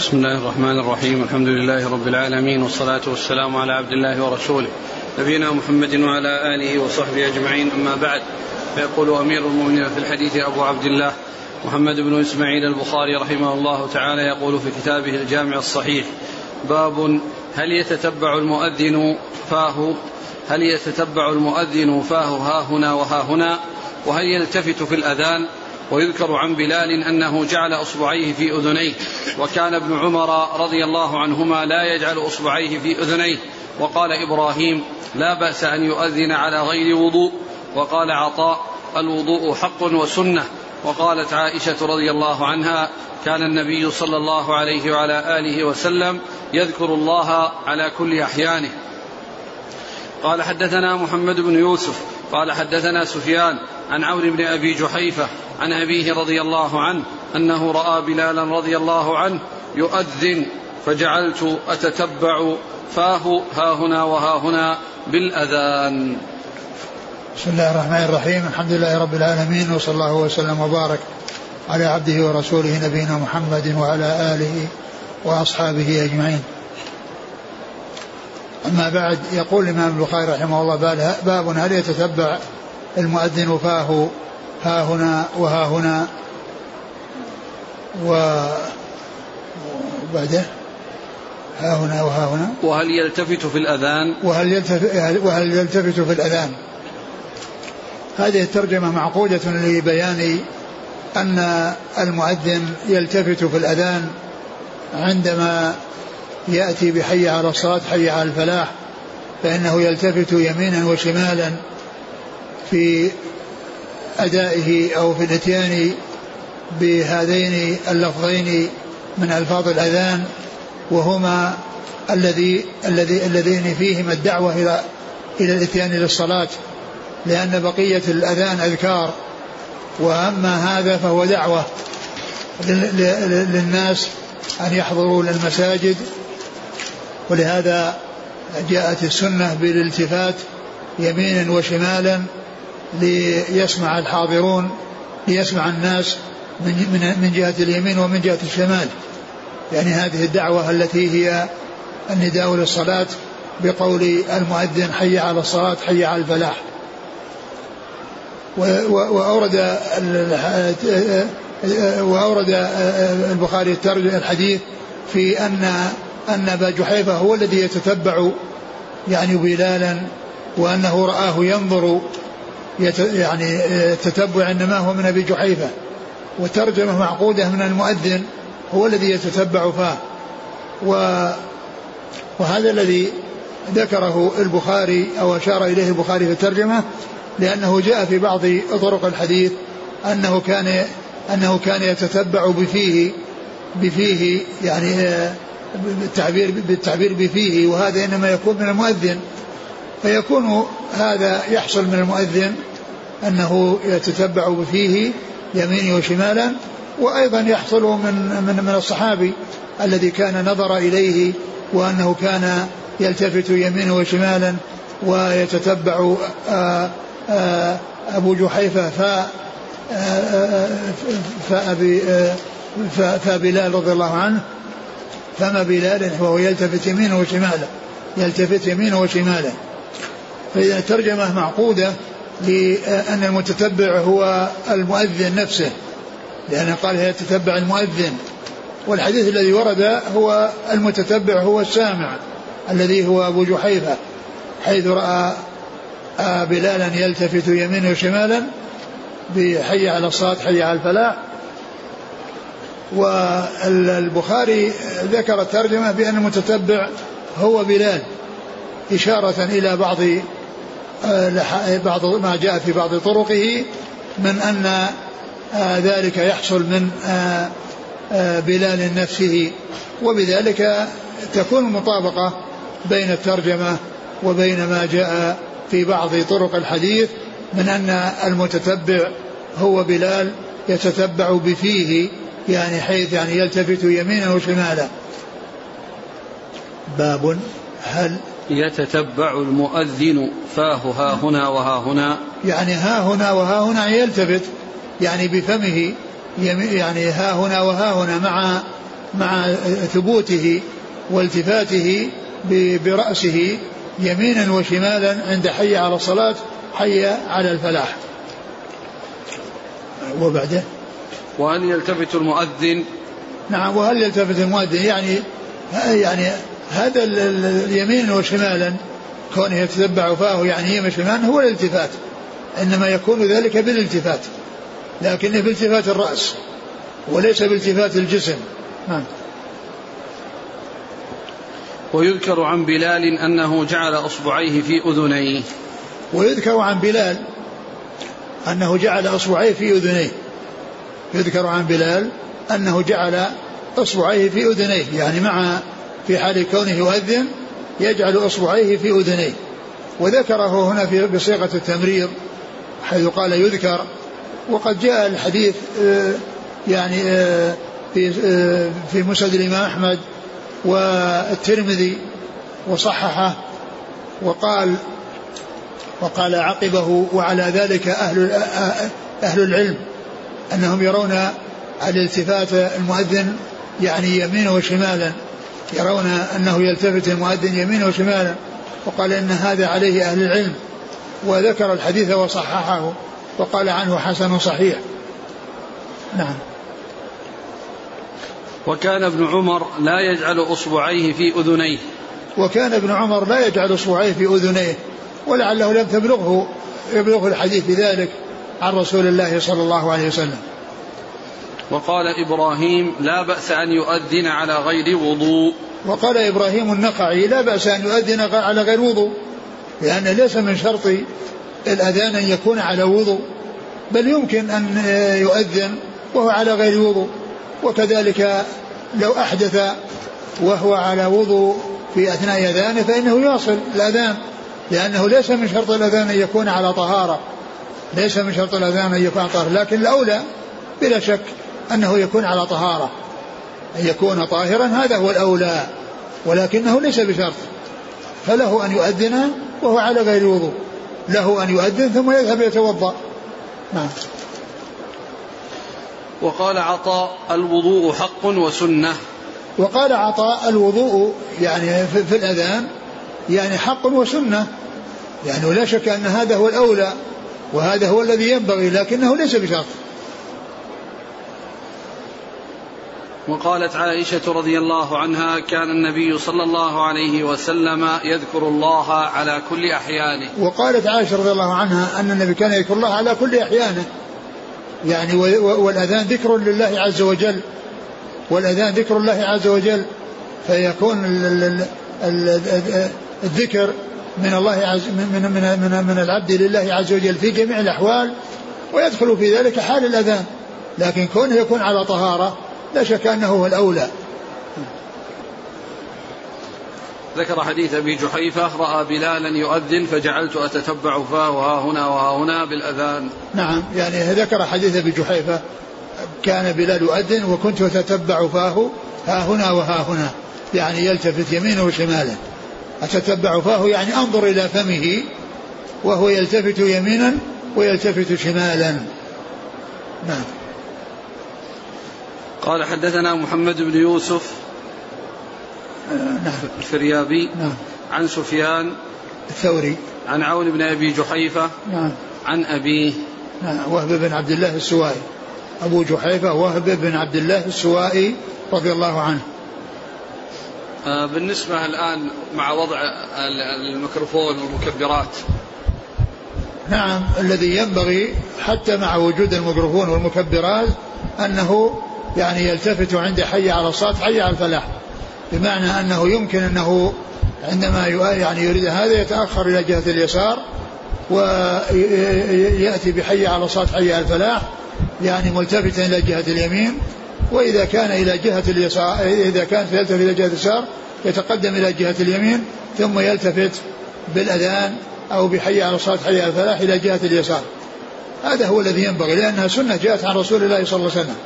بسم الله الرحمن الرحيم الحمد لله رب العالمين والصلاة والسلام على عبد الله ورسوله نبينا محمد وعلى آله وصحبه أجمعين أما بعد فيقول أمير المؤمنين في الحديث أبو عبد الله محمد بن إسماعيل البخاري رحمه الله تعالى يقول في كتابه الجامع الصحيح باب هل يتتبع المؤذن فاه هل يتتبع المؤذن فاه ها هنا وها هنا وهل يلتفت في الأذان ويذكر عن بلال أنه جعل أصبعيه في أذنيه وكان ابن عمر رضي الله عنهما لا يجعل أصبعيه في أذنيه وقال إبراهيم لا بأس أن يؤذن على غير وضوء وقال عطاء الوضوء حق وسنة وقالت عائشة رضي الله عنها كان النبي صلى الله عليه وعلى آله وسلم يذكر الله على كل أحيانه قال حدثنا محمد بن يوسف قال حدثنا سفيان عن عمرو بن أبي جحيفة عن أبيه رضي الله عنه أنه رأى بلالا رضي الله عنه يؤذن فجعلت أتتبع فاه ها هنا وها هنا بالأذان. بسم الله الرحمن الرحيم الحمد لله رب العالمين وصلى الله وسلم وبارك على عبده ورسوله نبينا محمد وعلى آله وأصحابه أجمعين. أما بعد يقول الإمام البخاري رحمه الله باب هل يتتبع المؤذن فاه ها هنا وها هنا؟ و وبعده؟ ها هنا وها هنا؟ وهل يلتفت في الأذان؟ وهل يلتفت, وهل يلتفت في الأذان؟ هذه الترجمة معقودة لبيان أن المؤذن يلتفت في الأذان عندما يأتي بحي على الصلاة حي على الفلاح فإنه يلتفت يمينا وشمالا في أدائه أو في الإتيان بهذين اللفظين من ألفاظ الأذان وهما الذي الذي اللذين فيهما الدعوة إلى إلى الإتيان للصلاة لأن بقية الأذان أذكار وأما هذا فهو دعوة للناس أن يحضروا للمساجد ولهذا جاءت السنة بالالتفات يمينا وشمالا ليسمع الحاضرون ليسمع الناس من من من جهة اليمين ومن جهة الشمال. يعني هذه الدعوة التي هي النداء للصلاة بقول المؤذن حي على الصلاة حي على الفلاح. وأورد وأورد البخاري الحديث في أن أن أبا جحيفة هو الذي يتتبع يعني بلالا وأنه رآه ينظر يعني تتبع إنما هو من أبي جحيفة وترجمة معقودة من المؤذن هو الذي يتتبع فاه. و وهذا الذي ذكره البخاري أو أشار إليه البخاري في الترجمة لأنه جاء في بعض طرق الحديث أنه كان أنه كان يتتبع بفيه بفيه يعني بالتعبير بالتعبير بفيه وهذا إنما يكون من المؤذن. فيكون هذا يحصل من المؤذن أنه يتتبع بفيه يمينه وشمالا وأيضا يحصل من من من الصحابي الذي كان نظر إليه وأنه كان يلتفت يمينه وشمالا ويتتبع آآ آآ أبو جحيفة ف فأبي فبلال رضي الله عنه. فما بلال وهو يلتفت يمينه وشماله. يلتفت يمينه وشماله. فإذا الترجمة معقودة لأن المتتبع هو المؤذن نفسه. لأنه قال يتتبع المؤذن. والحديث الذي ورد هو المتتبع هو السامع الذي هو أبو جحيفة. حيث رأى بلالا يلتفت يمينه وشمالا بحي على الصلاة حي على الفلاح. والبخاري ذكر الترجمة بأن المتتبع هو بلال إشارة إلى بعض آه، بعض ما جاء في بعض طرقه من أن آه، ذلك يحصل من آه، بلال نفسه وبذلك تكون المطابقة بين الترجمة وبين ما جاء في بعض طرق الحديث من أن المتتبع هو بلال يتتبع بفيه يعني حيث يعني يلتفت يمينا وشمالا باب هل يتتبع المؤذن فاه ها هنا وها هنا. يعني ها هنا وها هنا يلتفت يعني بفمه يعني ها هنا وها هنا مع مع ثبوته والتفاته برأسه يمينا وشمالا عند حي على الصلاة حي على الفلاح. وبعده؟ وهل يلتفت المؤذن؟ نعم وهل يلتفت المؤذن؟ يعني يعني هذا اليمين وشمالا كونه يتتبع فاه يعني يمين وشمالا هو الالتفات. إنما يكون ذلك بالالتفات لكنه بالتفات الرأس وليس بالتفات الجسم. نعم. ويذكر عن بلال أنه جعل أصبعيه في أذنيه. ويذكر عن بلال أنه جعل أصبعيه في أذنيه. يذكر عن بلال أنه جعل أصبعيه في أذنيه يعني مع في حال كونه يؤذن يجعل أصبعيه في أذنيه. وذكره هنا في بصيغة التمريض حيث قال يذكر. وقد جاء الحديث آه، يعني آه، في آه، في مسند الإمام أحمد والترمذي وصححه وقال وقال عقبه وعلى ذلك أهل أهل العلم. أنهم يرون الالتفات المؤذن يعني يمينا وشمالا. يرون أنه يلتفت المؤذن يمينا وشمالا. وقال إن هذا عليه أهل العلم. وذكر الحديث وصححه. وقال عنه حسن صحيح. نعم. وكان ابن عمر لا يجعل أصبعيه في أذنيه. وكان ابن عمر لا يجعل أصبعيه في أذنيه. ولعله لم تبلغه يبلغ الحديث بذلك. عن رسول الله صلى الله عليه وسلم. وقال إبراهيم لا بأس أن يؤذن على غير وضوء. وقال إبراهيم النقعي لا بأس أن يؤذن على غير وضوء لأن ليس من شرط الأذان أن يكون على وضوء بل يمكن أن يؤذن وهو على غير وضوء. وكذلك لو أحدث وهو على وضوء في أثناء أذانه فإنه يصل الأذان لأنه ليس من شرط الأذان أن يكون على طهارة. ليس من شرط الأذان أن يكون طهارة لكن الأولى بلا شك أنه يكون على طهارة. أن يكون طاهرا هذا هو الأولى ولكنه ليس بشرط. فله أن يؤذن وهو على غير وضوء. له أن يؤذن ثم يذهب يتوضأ. نعم. وقال عطاء الوضوء حق وسنة. وقال عطاء الوضوء يعني في, في الأذان يعني حق وسنة. يعني لا شك أن هذا هو الأولى. وهذا هو الذي ينبغي لكنه ليس بشرط. وقالت عائشة رضي الله عنها كان النبي صلى الله عليه وسلم يذكر الله على كل أحيانه. وقالت عائشة رضي الله عنها أن النبي كان يذكر الله على كل أحيانه. يعني والأذان ذكر لله عز وجل. والأذان ذكر الله عز وجل. فيكون الذكر من الله عز من من من, من العبد لله عز وجل في جميع الأحوال ويدخل في ذلك حال الأذان لكن كونه يكون على طهارة لا شك أنه هو الأولى ذكر حديث أبي جحيفة رأى بلالا يؤذن فجعلت أتتبع فاه ها هنا وها هنا بالأذان. نعم يعني ذكر حديث أبي جحيفة كان بلال يؤذن وكنت أتتبع فاه ها هنا وها هنا يعني يلتفت يمينه وشماله. أتتبع؟ فاه يعني أنظر إلى فمه وهو يلتفت يمينا ويلتفت شمالا. نعم. قال حدثنا محمد بن يوسف نعم. الفريابي نعم. عن سفيان الثوري. عن عون بن أبي جحيفة نعم. عن أبيه. نعم. وهب بن عبد الله السوائي. أبو جحيفة وهب بن عبد الله السوائي رضي الله عنه. آه بالنسبة الآن مع وضع الميكروفون والمكبرات. نعم الذي ينبغي حتى مع وجود الميكروفون والمكبرات أنه يعني يلتفت عند حي على الصلاه حي على الفلاح. بمعنى أنه يمكن أنه عندما يعني يريد هذا يتأخر إلى جهة اليسار ويأتي بحي على صلاة حي على الفلاح يعني ملتفتا إلى جهة اليمين. وإذا كان إلى جهة اليسار إذا كان يلتفت إلى جهة اليسار يتقدم إلى جهة اليمين ثم يلتفت بالأذان أو بحي على صلاة حي على الفلاح إلى جهة اليسار. هذا هو الذي ينبغي لأنها سنة جاءت عن رسول الله صلى الله عليه وسلم.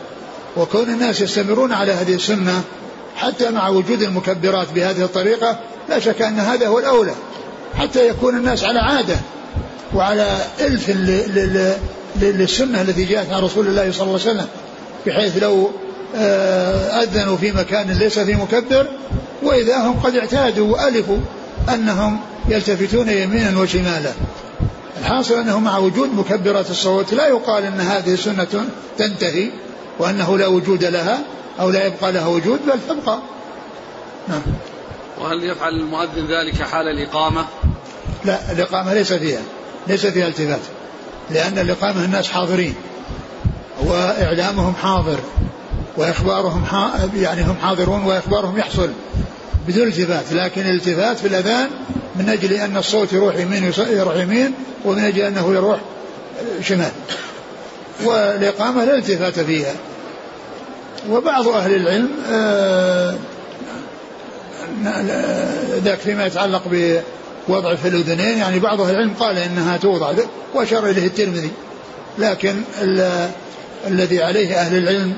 وكون الناس يستمرون على هذه السنة حتى مع وجود المكبرات بهذه الطريقة لا شك أن هذا هو الأولى. حتى يكون الناس على عادة وعلى إلف للسنة التي جاءت عن رسول الله صلى الله عليه وسلم بحيث لو أذنوا في مكان ليس فيه مكبر وإذا هم قد اعتادوا وألفوا أنهم يلتفتون يمينا وشمالا. الحاصل أنه مع وجود مكبرات الصوت لا يقال أن هذه سنة تنتهي وأنه لا وجود لها أو لا يبقى لها وجود بل تبقى. نعم. وهل يفعل المؤذن ذلك حال الإقامة؟ لا الإقامة ليس فيها ليس فيها التفات لأن الإقامة الناس حاضرين وإعلامهم حاضر. وإخبارهم يعني هم حاضرون وإخبارهم يحصل بدون التفات لكن الالتفات في الأذان من أجل أن الصوت يروح يمين يروح يمين ومن أجل أنه يروح شمال. والإقامة لا التفات فيها. وبعض أهل العلم آه، ذاك فيما يتعلق بوضع في الأذنين يعني بعض أهل العلم قال إنها توضع وأشار إليه الترمذي. لكن الذي عليه أهل العلم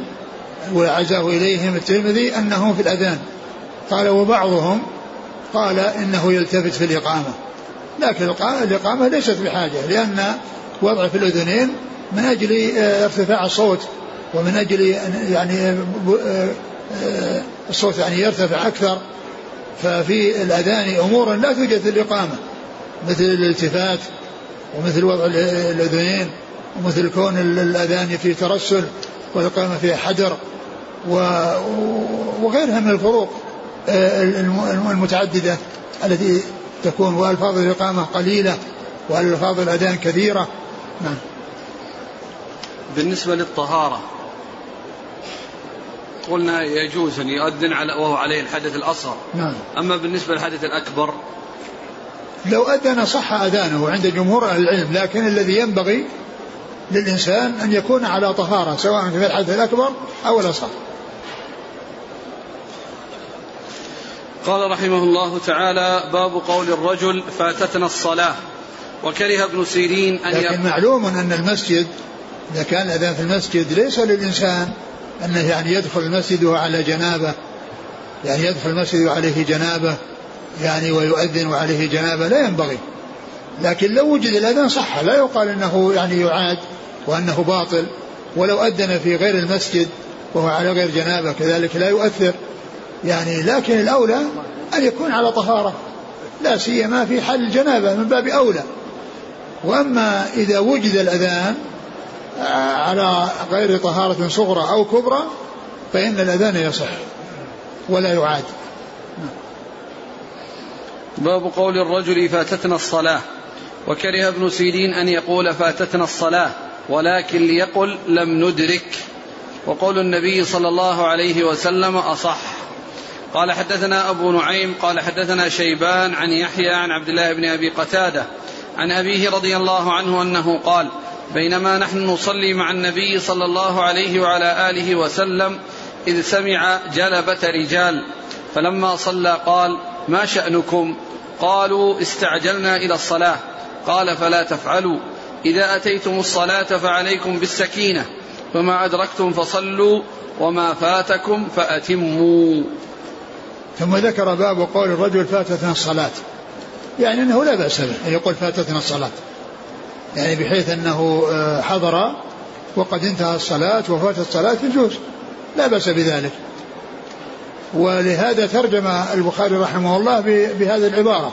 وعزاه إليهم الترمذي أنه في الأذان. قال وبعضهم قال إنه يلتفت في الإقامة. لكن الإقامة ليست بحاجة لأن وضع في الأذنين من أجل آه، ارتفاع الصوت ومن أجل يعني آه، آه، الصوت يعني يرتفع أكثر. ففي الأذان أمور لا توجد في الإقامة مثل الالتفات ومثل وضع الأذنين ومثل كون الأذان في ترسل والإقامة فيها حدر وغيرها من الفروق آه، المتعددة التي تكون وألفاظ الإقامة قليلة وألفاظ الأذان كثيرة. نعم. بالنسبة للطهارة قلنا يجوز أن يؤذن على وهو عليه الحدث الأصغر. نعم. أما بالنسبة للحدث الأكبر؟ لو أذن صح أذانه عند جمهور أهل العلم لكن الذي ينبغي للإنسان أن يكون على طهارة سواء في الحدث الأكبر أو الأصغر. قال رحمه الله تعالى باب قول الرجل فاتتنا الصلاة وكره ابن سيرين أن لكن معلوم أن المسجد إذا كان الأذان في المسجد ليس للإنسان أنه يعني يدخل المسجد وهو على جنابة يعني يدخل المسجد وعليه جنابة يعني ويؤذن وعليه جنابة لا ينبغي. لكن لو وجد الأذان صح لا يقال أنه يعني يعاد وأنه باطل. ولو أذن في غير المسجد وهو على غير جنابة كذلك لا يؤثر. يعني لكن الأولى أن يكون على طهارة لا سيما في حال الجنابة من باب أولى. وأما إذا وجد الأذان على غير طهارة صغرى أو كبرى فإن الأذان يصح ولا يعاد. باب قول الرجل فاتتنا الصلاة. وكره ابن سيرين أن يقول فاتتنا الصلاة ولكن ليقل لم ندرك. وقول النبي صلى الله عليه وسلم أصح. قال حدثنا أبو نعيم قال حدثنا شيبان عن يحيى عن عبد الله بن أبي قتادة عن أبيه رضي الله عنه أنه قال بينما نحن نصلي مع النبي صلى الله عليه وعلى آله وسلم إذ سمع جلبة رجال فلما صلى قال ما شأنكم؟ قالوا استعجلنا إلى الصلاة. قال فلا تفعلوا إذا أتيتم الصلاة فعليكم بالسكينة فما أدركتم فصلوا وما فاتكم فأتموا. ثم ذكر باب قول الرجل فاتتنا الصلاة. يعني أنه لا بأس به أن يقول فاتتنا الصلاة. يعني بحيث أنه آه، حضر وقد انتهى الصلاة وفات الصلاة يجوز لا بأس بذلك. ولهذا ترجم البخاري رحمه الله بهذه العبارة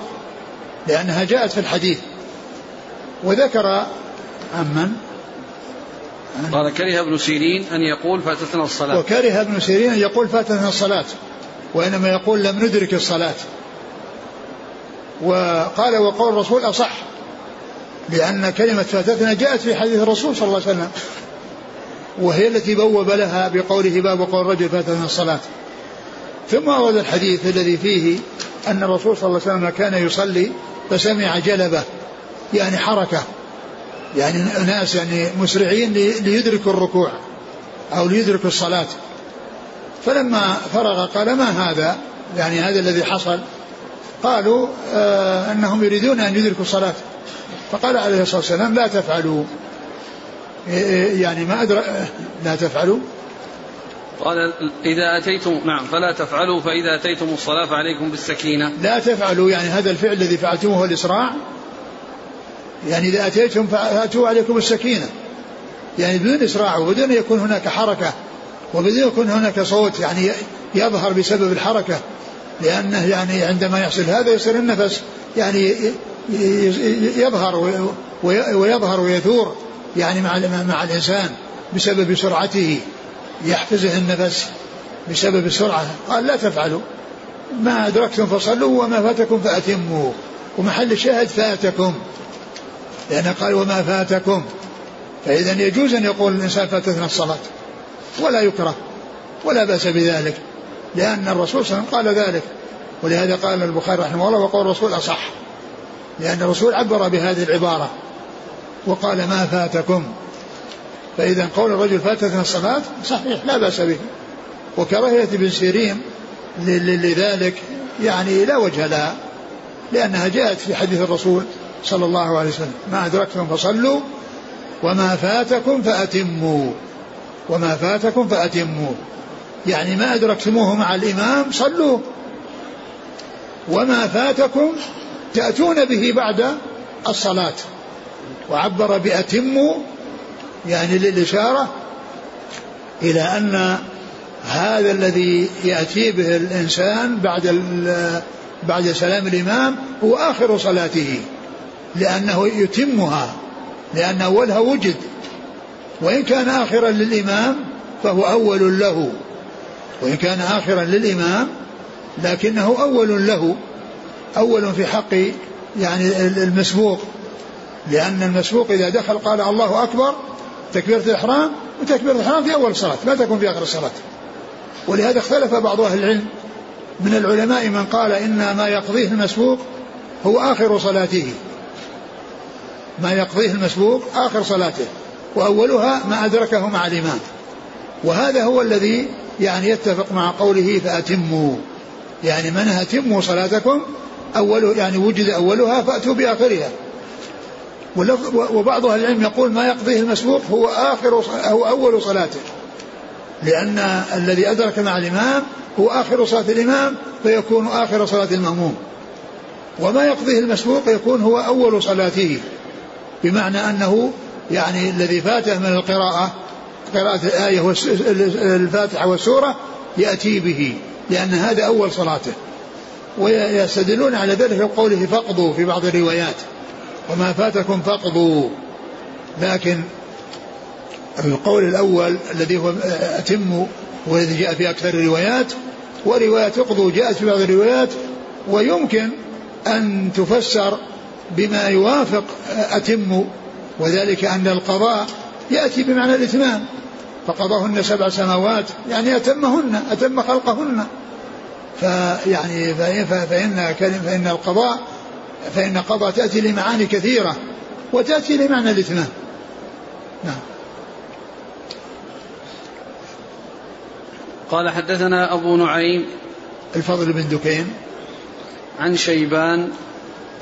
لأنها جاءت في الحديث. وذكر عمن قال كره ابن سيرين أن يقول فاتتنا الصلاة. وكره ابن سيرين أن يقول فاتتنا الصلاة. وإنما يقول لم ندرك الصلاة. وقال وقول الرسول أصح لأن كلمة فاتتنا جاءت في حديث الرسول صلى الله عليه وسلم وهي التي بوب لها بقوله باب قول الرجل فاتتنا الصلاة. ثم ورد الحديث الذي فيه أن الرسول صلى الله عليه وسلم كان يصلي فسمع جلبة يعني حركة يعني ناس يعني مسرعين ليدركوا الركوع أو ليدركوا الصلاة. فلما فرغ قال ما هذا؟ يعني هذا الذي حصل. قالوا آه أنهم يريدون أن يدركوا الصلاة. فقال عليه الصلاة والسلام لا تفعلوا. يعني ما أدرى لا تفعلوا. قال إذا أتيتم نعم فلا تفعلوا فإذا أتيتم الصلاة فعليكم بالسكينة. لا تفعلوا يعني هذا الفعل الذي فعلتموه الإسراع. يعني إذا أتيتم فأتوا عليكم السكينة. يعني بدون إسراع وبدون يكون هناك حركة. وبدون يكون هناك صوت يعني يظهر بسبب الحركة لأنه يعني عندما يحصل هذا يصير النفس يعني يظهر ويظهر ويثور يعني مع مع الإنسان بسبب سرعته يحفزه النفس بسبب السرعة. قال لا تفعلوا ما أدركتم فصلوا وما فاتكم فأتموا ومحل الشاهد فاتكم لأنه قال وما فاتكم. فإذا يجوز أن يقول الإنسان فاتتنا الصلاة. ولا يكره ولا بأس بذلك لأن الرسول صلى الله عليه وسلم قال ذلك. ولهذا قال البخاري رحمه الله وقول الرسول أصح لأن الرسول عبر بهذه العبارة وقال ما فاتكم. فإذا قول الرجل فاتتنا الصلاة صحيح لا بأس به. وكراهية ابن سيرين لذلك يعني لا وجه لها لأنها جاءت في حديث الرسول صلى الله عليه وسلم. ما أدركتم فصلوا وما فاتكم فأتموا. وما فاتكم فأتموا يعني ما أدركتموه مع الإمام صلوا وما فاتكم تأتون به بعد الصلاة. وعبر بأتموا يعني للإشارة إلى أن هذا الذي يأتي به الإنسان بعد بعد سلام الإمام هو آخر صلاته. لأنه يتمها. لأن أولها وجد. وإن كان آخرا للإمام فهو أول له. وإن كان آخرا للإمام لكنه أول له. أول في حق يعني المسبوق. لأن المسبوق إذا دخل قال الله أكبر تكبيرة الإحرام وتكبيرة الإحرام في أول الصلاة لا تكون في آخر الصلاة. ولهذا اختلف بعض أهل العلم. من العلماء من قال إن ما يقضيه المسبوق هو آخر صلاته. ما يقضيه المسبوق آخر صلاته. وأولها ما أدركه مع الإمام. وهذا هو الذي يعني يتفق مع قوله فأتموا. يعني من أتموا صلاتكم؟ أول يعني وجد أولها فأتوا بآخرها. وبعض أهل العلم يقول ما يقضيه المسبوق هو آخر هو أول صلاته. لأن الذي أدرك مع الإمام هو آخر صلاة الإمام فيكون آخر صلاة المأموم. وما يقضيه المسبوق يكون هو أول صلاته. بمعنى أنه يعني الذي فاته من القراءة قراءة الآية الفاتحة والسورة يأتي به لأن هذا أول صلاته. ويستدلون على ذلك بقوله فقضوا في بعض الروايات. وما فاتكم فقضوا لكن القول الأول الذي هو أتم والذي جاء في أكثر الروايات ورواية اقضوا جاءت في بعض الروايات ويمكن أن تفسر بما يوافق أتم وذلك أن القضاء يأتي بمعنى الإتمام. فقضاهن سبع سماوات يعني أتمهن أتم خلقهن. فيعني فإن فإن القضاء فإن القضاء تأتي لمعاني كثيرة وتأتي لمعنى الإتمام. نعم. قال حدثنا أبو نعيم الفضل بن دكين عن شيبان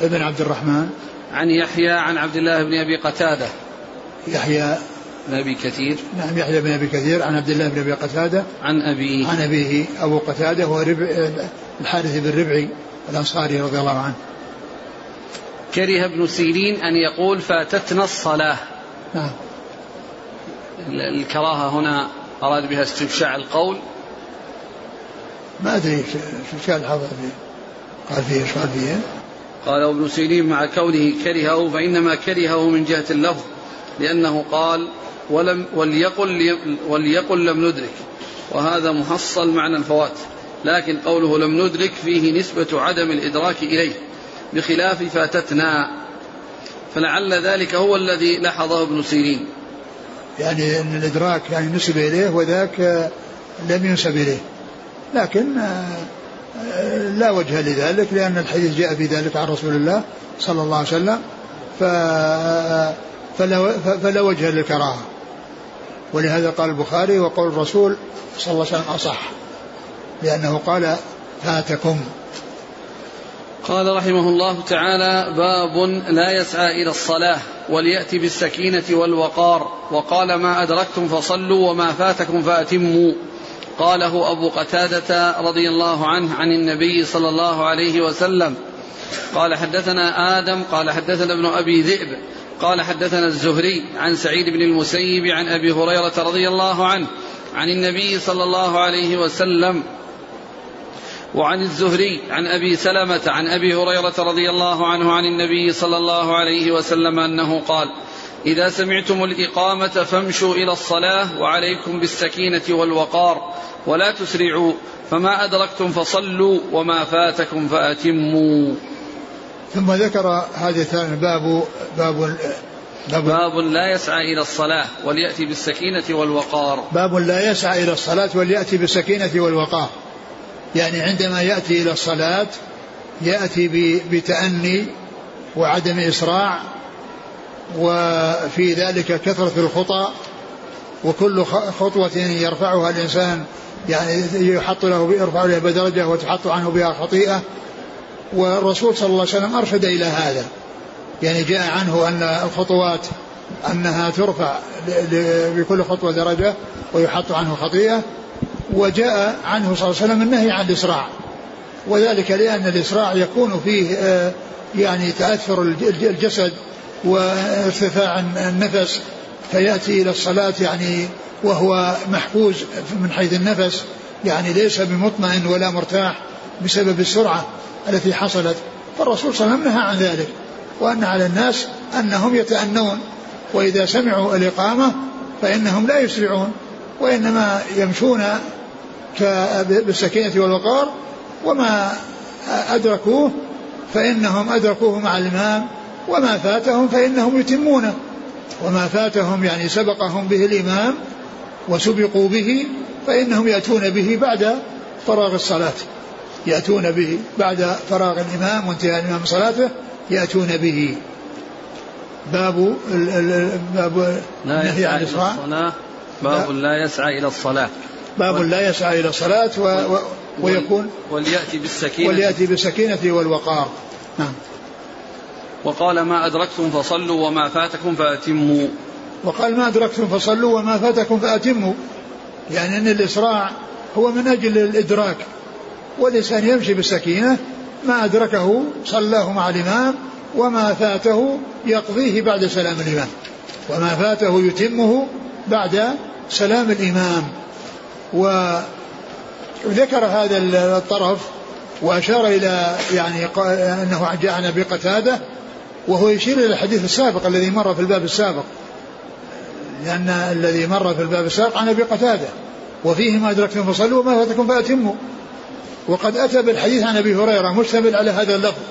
ابن عبد الرحمن عن يحيى عن عبد الله بن أبي قتادة. يحيى بن أبي كثير. نعم يحيى بن أبي كثير عن عبد الله بن أبي قتادة. عن أبيه. عن أبيه أبو قتادة هو ربع الحارث بن ربعي الأنصاري رضي الله عنه. كره ابن سيرين أن يقول فاتتنا الصلاة. نعم. الكراهة هنا أراد بها استبشاع القول. ما أدري حضر فيه قال فيه إيش قال فيه؟ قال ابن سيرين مع كونه كرهه فإنما كرهه من جهة اللفظ لأنه قال ولم وليقل وليقل لم ندرك وهذا محصل معنى الفوات لكن قوله لم ندرك فيه نسبة عدم الإدراك إليه بخلاف فاتتنا. فلعل ذلك هو الذي لحظه ابن سيرين. يعني أن الإدراك يعني نسب إليه وذاك لم ينسب إليه لكن لا وجه لذلك لأن الحديث جاء في ذلك عن رسول الله صلى الله عليه وسلم فلا, فلا وجه للكراهة. ولهذا قال البخاري وقول الرسول صلى الله عليه وسلم أصح لأنه قال فاتكم. قال رحمه الله تعالى باب لا يسعى إلى الصلاة وليأتي بالسكينة والوقار وقال ما أدركتم فصلوا وما فاتكم فأتموا. قاله أبو قتادة رضي الله عنه عن النبي صلى الله عليه وسلم قال حدثنا آدم قال حدثنا ابن أبي ذئب قال حدثنا الزهري عن سعيد بن المسيب عن أبي هريرة رضي الله عنه عن النبي صلى الله عليه وسلم وعن الزهري عن أبي سلمة عن أبي هريرة رضي الله عنه عن النبي صلى الله عليه وسلم أنه قال إذا سمعتم الإقامة فامشوا إلى الصلاة وعليكم بالسكينة والوقار ولا تسرعوا فما أدركتم فصلوا وما فاتكم فأتموا. ثم ذكر هذا الثاني باب باب باب, باب لا يسعى إلى الصلاة وليأتي بالسكينة والوقار. باب لا يسعى إلى الصلاة وليأتي بالسكينة والوقار. يعني عندما يأتي إلى الصلاة يأتي بتأني وعدم إسراع وفي ذلك كثرة الخطى وكل خطوة يرفعها الإنسان يعني يحط له يرفع له بدرجة وتحط عنه بها خطيئة. والرسول صلى الله عليه وسلم أرشد إلى هذا يعني جاء عنه أن الخطوات أنها ترفع بكل خطوة درجة ويحط عنه خطيئة. وجاء عنه صلى الله عليه وسلم النهي عن الإسراع. وذلك لأن الإسراع يكون فيه آه، يعني تأثر الجسد وارتفاع النفس فيأتي إلى الصلاة يعني وهو محفوز من حيث النفس يعني ليس بمطمئن ولا مرتاح بسبب السرعة التي حصلت. فالرسول صلى الله عليه وسلم نهى عن ذلك وأن على الناس أنهم يتأنون وإذا سمعوا الإقامة فإنهم لا يسرعون وإنما يمشون بالسكينة والوقار وما أدركوه فإنهم أدركوه مع الإمام وما فاتهم فإنهم يتمونه وما فاتهم يعني سبقهم به الإمام وسبقوا به فإنهم يأتون به بعد فراغ الصلاة. يأتون به بعد فراغ الإمام وانتهاء الإمام صلاته يأتون به. باب باب النهي عن الصلاة. باب لا. يسعى إلى الصلاة. باب لا يسعى إلى الصلاة و و ويكون وليأتي بالسكينة. وليأتي بالسكينة والوقار. نعم. وقال ما أدركتم فصلوا وما فاتكم فأتموا. وقال ما أدركتم فصلوا وما فاتكم فأتموا. يعني أن الإسراع هو من أجل الإدراك. والإنسان يمشي بالسكينة. ما أدركه صلاه مع الإمام وما فاته يقضيه بعد سلام الإمام. وما فاته يتمه بعد سلام الإمام. وذكر هذا الطرف وأشار إلى يعني أنه جاء عن أبي قتادة وهو يشير إلى الحديث السابق الذي مر في الباب السابق. لأن الذي مر في الباب السابق عن أبي قتادة. وفيه ما أدركتم فصلوا وما فاتكم فأتموا. وقد أتى بالحديث عن أبي هريرة مشتمل على هذا اللفظ.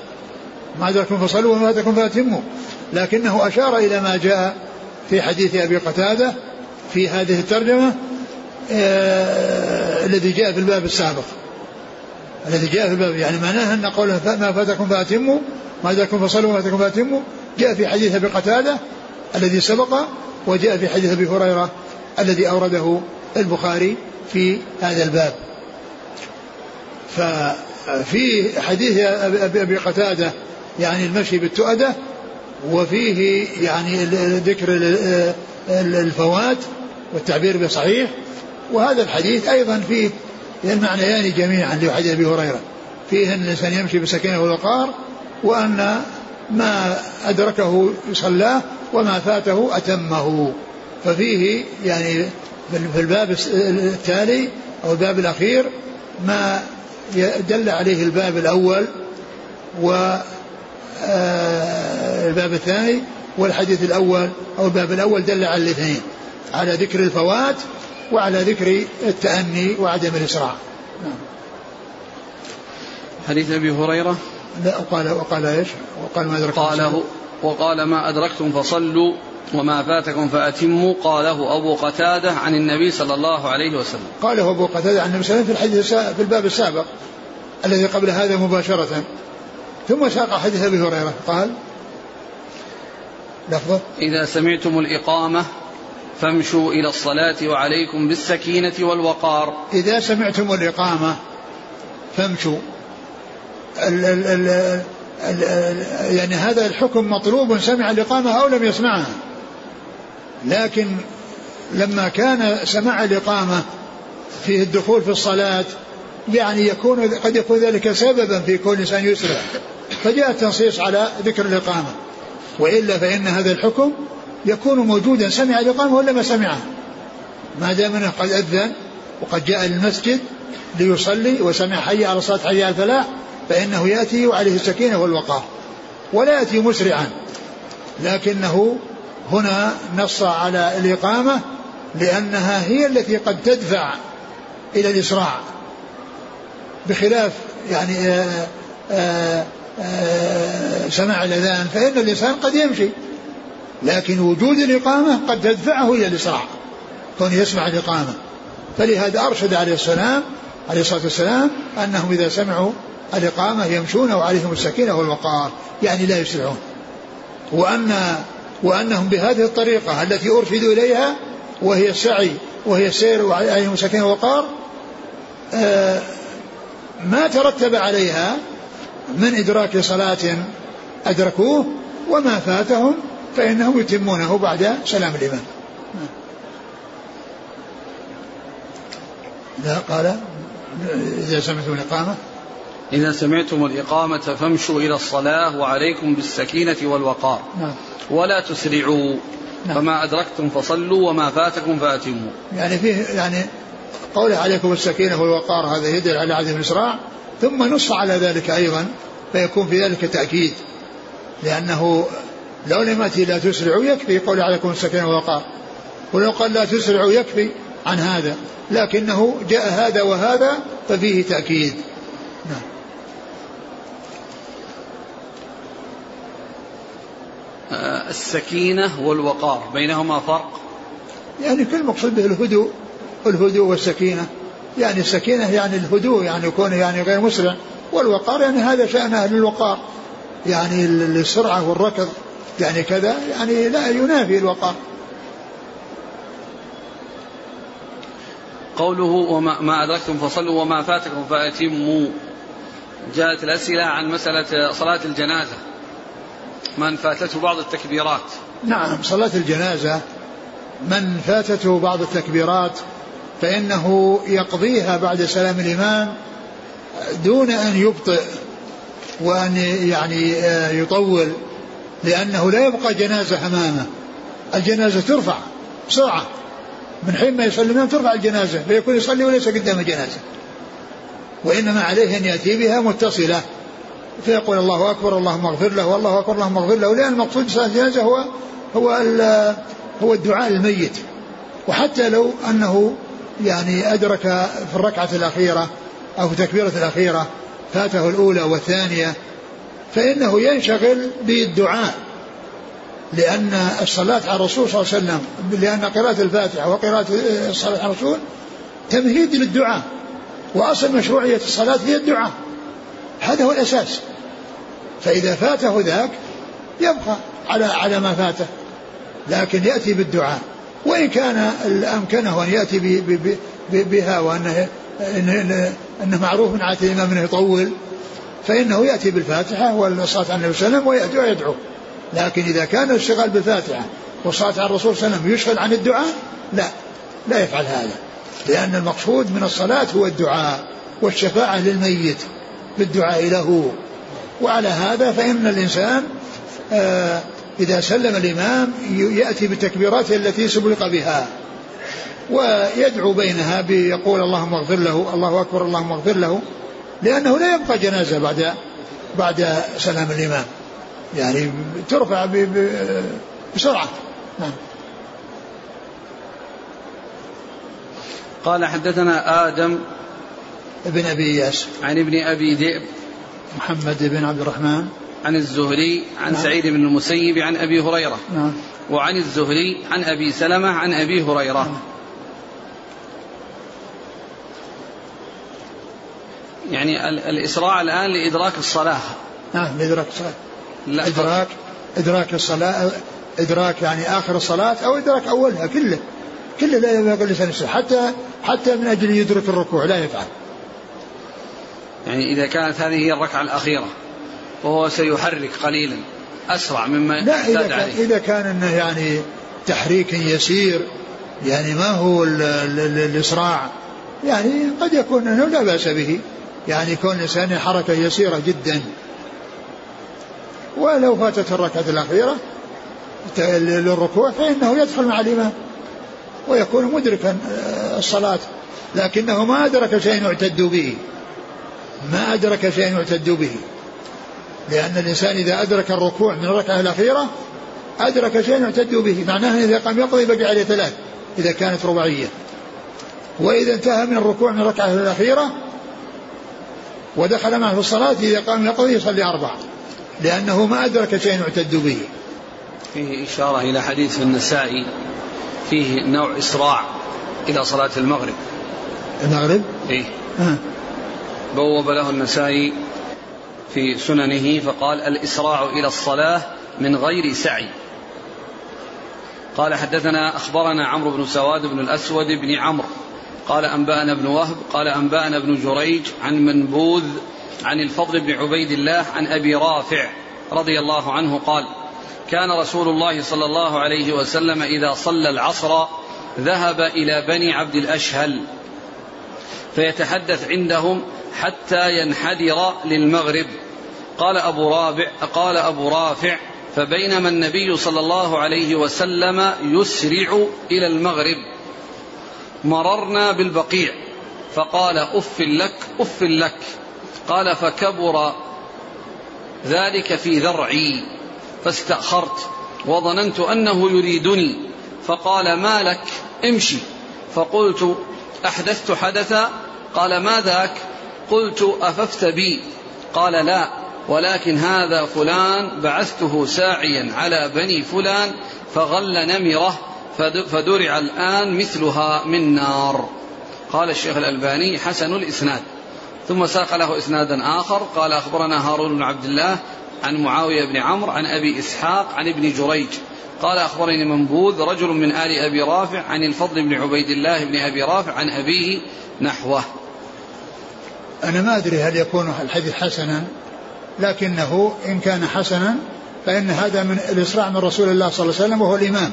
ما أدركتم فصلوا وما فاتكم فأتموا. لكنه أشار إلى ما جاء في حديث أبي قتادة في هذه الترجمة آه الذي جاء في الباب السابق. الذي جاء في الباب. يعني معناه أن قوله ما فاتكم فأتموا ما أدركتم فصلوا وما فاتكم فأتموا جاء في حديث أبي قتادة الذي سبق وجاء في حديث أبي هريرة الذي أورده البخاري في هذا الباب. ففي حديث أبي قتادة يعني المشي بالتؤدة وفيه يعني ذكر الفوات والتعبير بصحيح وهذا الحديث أيضا فيه المعنيان جميعا لحديث أبي هريرة. فيه أن الإنسان يمشي بسكينة والوقار وأن ما أدركه صلاه وما فاته أتمه. ففيه يعني في الباب التالي أو الباب الأخير ما دل عليه الباب الأول و آه، الباب الثاني والحديث الأول أو الباب الأول دل على الاثنين على ذكر الفوات وعلى ذكر التأني وعدم الإسراع نعم. حديث أبي هريرة. لا وقال وقال إيش؟ وقال ما أدركتم. قاله وقال ما أدركتم فصلوا وما فاتكم فأتموا قاله أبو قتادة عن النبي صلى الله عليه وسلم. قاله أبو قتادة عن النبي صلى الله عليه وسلم في الحديث في الباب السابق الذي قبل هذا مباشرة. ثم ساق حديث أبي هريرة. قال لفظه إذا سمعتم الإقامة فامشوا إلى الصلاة وعليكم بالسكينة والوقار. إذا سمعتم الإقامة فامشوا. ال ال ال ال يعني هذا الحكم مطلوب سمع الإقامة أو لم يسمعها. لكن لما كان سماع الإقامة فيه الدخول في الصلاة يعني يكون قد يكون ذلك سببا في كون الإنسان يسرع. فجاء التنصيص على ذكر الإقامة. وإلا فإن هذا الحكم يكون موجودا سمع الإقامة ولا ما سمعها ما دام أنه قد أذن وقد جاء للمسجد ليصلي وسمع حي على الصلاه حي على الفلاح فإنه يأتي وعليه السكينة والوقار ولا يأتي مسرعا. لكنه هنا نص على الإقامة لأنها هي التي قد تدفع إلى الإسراع بخلاف يعني آآ آه، آآ آه، آه، سماع الأذان فإن الإنسان قد يمشي. لكن وجود الإقامة قد تدفعه إلى الإسراع كون يسمع الإقامة. فلهذا أرشد عليه السلام عليه الصلاة والسلام أنهم إذا سمعوا الإقامة يمشون وعليهم السكينة والوقار يعني لا يسرعون. وأن وأنهم بهذه الطريقة التي أرشدوا إليها وهي السعي وهي السير وعليهم السكينة والوقار آه، ما ترتب عليها من إدراك صلاة أدركوه وما فاتهم فإنهم يتمونه بعد سلام الإمام. لا قال إذا سمعتم الإقامة. إذا سمعتم الإقامة فامشوا إلى الصلاة وعليكم بالسكينة والوقار. نعم. ولا تسرعوا. نعم. فما أدركتم فصلوا وما فاتكم فأتموا. يعني فيه يعني قوله عليكم السكينة والوقار هذا يدل على عدم الإسراع. ثم نص على ذلك أيضا فيكون في ذلك تأكيد. لأنه لو يأتي لا تسرعوا يكفي قول عليكم السكينة والوقار. ولو قال لا تسرعوا يكفي عن هذا لكنه جاء هذا وهذا ففيه تأكيد. نعم. آه، السكينة والوقار بينهما فرق؟ يعني كل مقصود به الهدوء الهدوء والسكينة. يعني السكينة يعني الهدوء يعني يكون يعني غير مسرع. والوقار يعني هذا شأن أهل الوقار. يعني السرعة والركض. يعني كذا يعني لا ينافي الوقار. قوله وما ما أدركتم فصلوا وما فاتكم فأتموا. جاءت الأسئلة عن مسألة صلاة الجنازة. من فاتته بعض التكبيرات؟ نعم صلاة الجنازة. من فاتته بعض التكبيرات فإنه يقضيها بعد سلام الإمام دون أن يبطئ وأن يعني يطول. لأنه لا يبقى جنازة أمامه الجنازة ترفع بسرعة. من حين ما الإمام ترفع الجنازة. فيكون يصلي وليس قدام جنازة وإنما عليه أن يأتي بها متصلة. فيقول الله أكبر اللهم اغفر له والله أكبر اللهم اغفر له. لأن المقصود صلاة الجنازة هو هو هو الدعاء للميت. وحتى لو أنه يعني أدرك في الركعة الأخيرة أو في التكبيرة الأخيرة فاته الأولى والثانية فإنه ينشغل بالدعاء لأن الصلاة على الرسول صلى الله عليه وسلم لأن قراءة الفاتحة وقراءة الصلاة على الرسول تمهيد للدعاء وأصل مشروعية الصلاة هي الدعاء. هذا هو الأساس. فإذا فاته ذاك يبقى على على ما فاته لكن يأتي بالدعاء. وإن كان أمكنه أن يأتي بها وأنه إنه معروف من عادة الإمام أنه يطول فإنه يأتي بالفاتحة والصلاة على النبي صلى الله عليه وسلم ويأتي ويدعو. لكن إذا كان الاشتغال بالفاتحة والصلاة على الرسول صلى الله عليه وسلم يشغل عن الدعاء لا لا يفعل هذا. لأن المقصود من الصلاة هو الدعاء والشفاعة للميت بالدعاء له. وعلى هذا فإن الإنسان آه إذا سلم الإمام يأتي بالتكبيرات التي سبق بها ويدعو بينها بيقول اللهم اغفر له الله أكبر اللهم اغفر له. لأنه لا يبقى جنازة بعد بعد سلام الإمام. يعني ترفع بسرعة. نعم. قال حدثنا آدم ابن أبي إياس عن ابن أبي ذئب محمد بن عبد الرحمن. عن الزهري عن نعم. سعيد بن المسيب عن أبي هريرة. نعم. وعن الزهري عن أبي سلمة عن أبي هريرة. نعم. يعني الإسراع الآن لإدراك الصلاة. نعم لإدراك الصلاة. لا إدراك إدراك الصلاة إدراك يعني آخر الصلاة أو إدراك أولها كله. كله لا يبقى الإنسان حتى حتى من أجل يدرك الركوع لا يفعل. يعني إذا كانت هذه هي الركعة الأخيرة وهو سيحرك قليلا أسرع مما لا إذا كان, عليه. إذا كان أنه يعني تحريك يسير يعني ما هو ال ال ال الإسراع يعني قد يكون أنه لا بأس به. يعني كون الإنسان حركة يسيرة جدا. ولو فاتت الركعة الأخيرة للركوع فإنه يدخل مع الإمام ويكون مدركا آه، الصلاة. لكنه ما أدرك شيء يعتد به. ما أدرك شيء يعتد به. لأن الإنسان إذا أدرك الركوع من الركعة الأخيرة أدرك شيء يعتد به. معناه إذا قام يقضي بقي عليه ثلاث إذا كانت رباعية. وإذا انتهى من الركوع من الركعة الأخيرة ودخل معه في الصلاة إذا قام يقضي يصلي أربعة. لأنه ما أدرك شيء يعتد به. فيه إشارة إلى حديث النسائي فيه نوع إسراع إلى صلاة المغرب. المغرب؟ إيه. آه. بوب له النسائي في سننه فقال الإسراع إلى الصلاة من غير سعي. قال حدثنا أخبرنا عمرو بن سواد بن الأسود بن عمرو قال أنبأنا ابن وهب قال أنبأنا ابن جريج عن منبوذ عن الفضل بن عبيد الله عن أبي رافع رضي الله عنه قال كان رسول الله صلى الله عليه وسلم إذا صلى العصر ذهب إلى بني عبد الأشهل فيتحدث عندهم حتى ينحدر للمغرب. قال أبو رابع قال أبو رافع فبينما النبي صلى الله عليه وسلم يسرع إلى المغرب مررنا بالبقيع. فقال أف لك أف لك. قال فكبر ذلك في ذرعي. فاستأخرت وظننت أنه يريدني. فقال ما لك؟ امش. فقلت أحدثت حدثا؟ قال ما ذاك؟ قلت أففت بي. قال لا ولكن هذا فلان بعثته ساعيا على بني فلان فغل نمرة. فدرع الآن مثلها من نار. قال الشيخ الألباني حسن الإسناد. ثم ساق له إسنادا آخر. قال أخبرنا هارون بن عبد الله عن معاوية بن عمرو عن أبي إسحاق عن ابن جريج. قال أخبرني منبوذ رجل من آل أبي رافع عن الفضل بن عبيد الله بن أبي رافع عن أبيه نحوه. أنا ما أدري هل يكون الحديث حسنا لكنه إن كان حسنا فإن هذا من الإسراع من رسول الله صلى الله عليه وسلم وهو الإمام.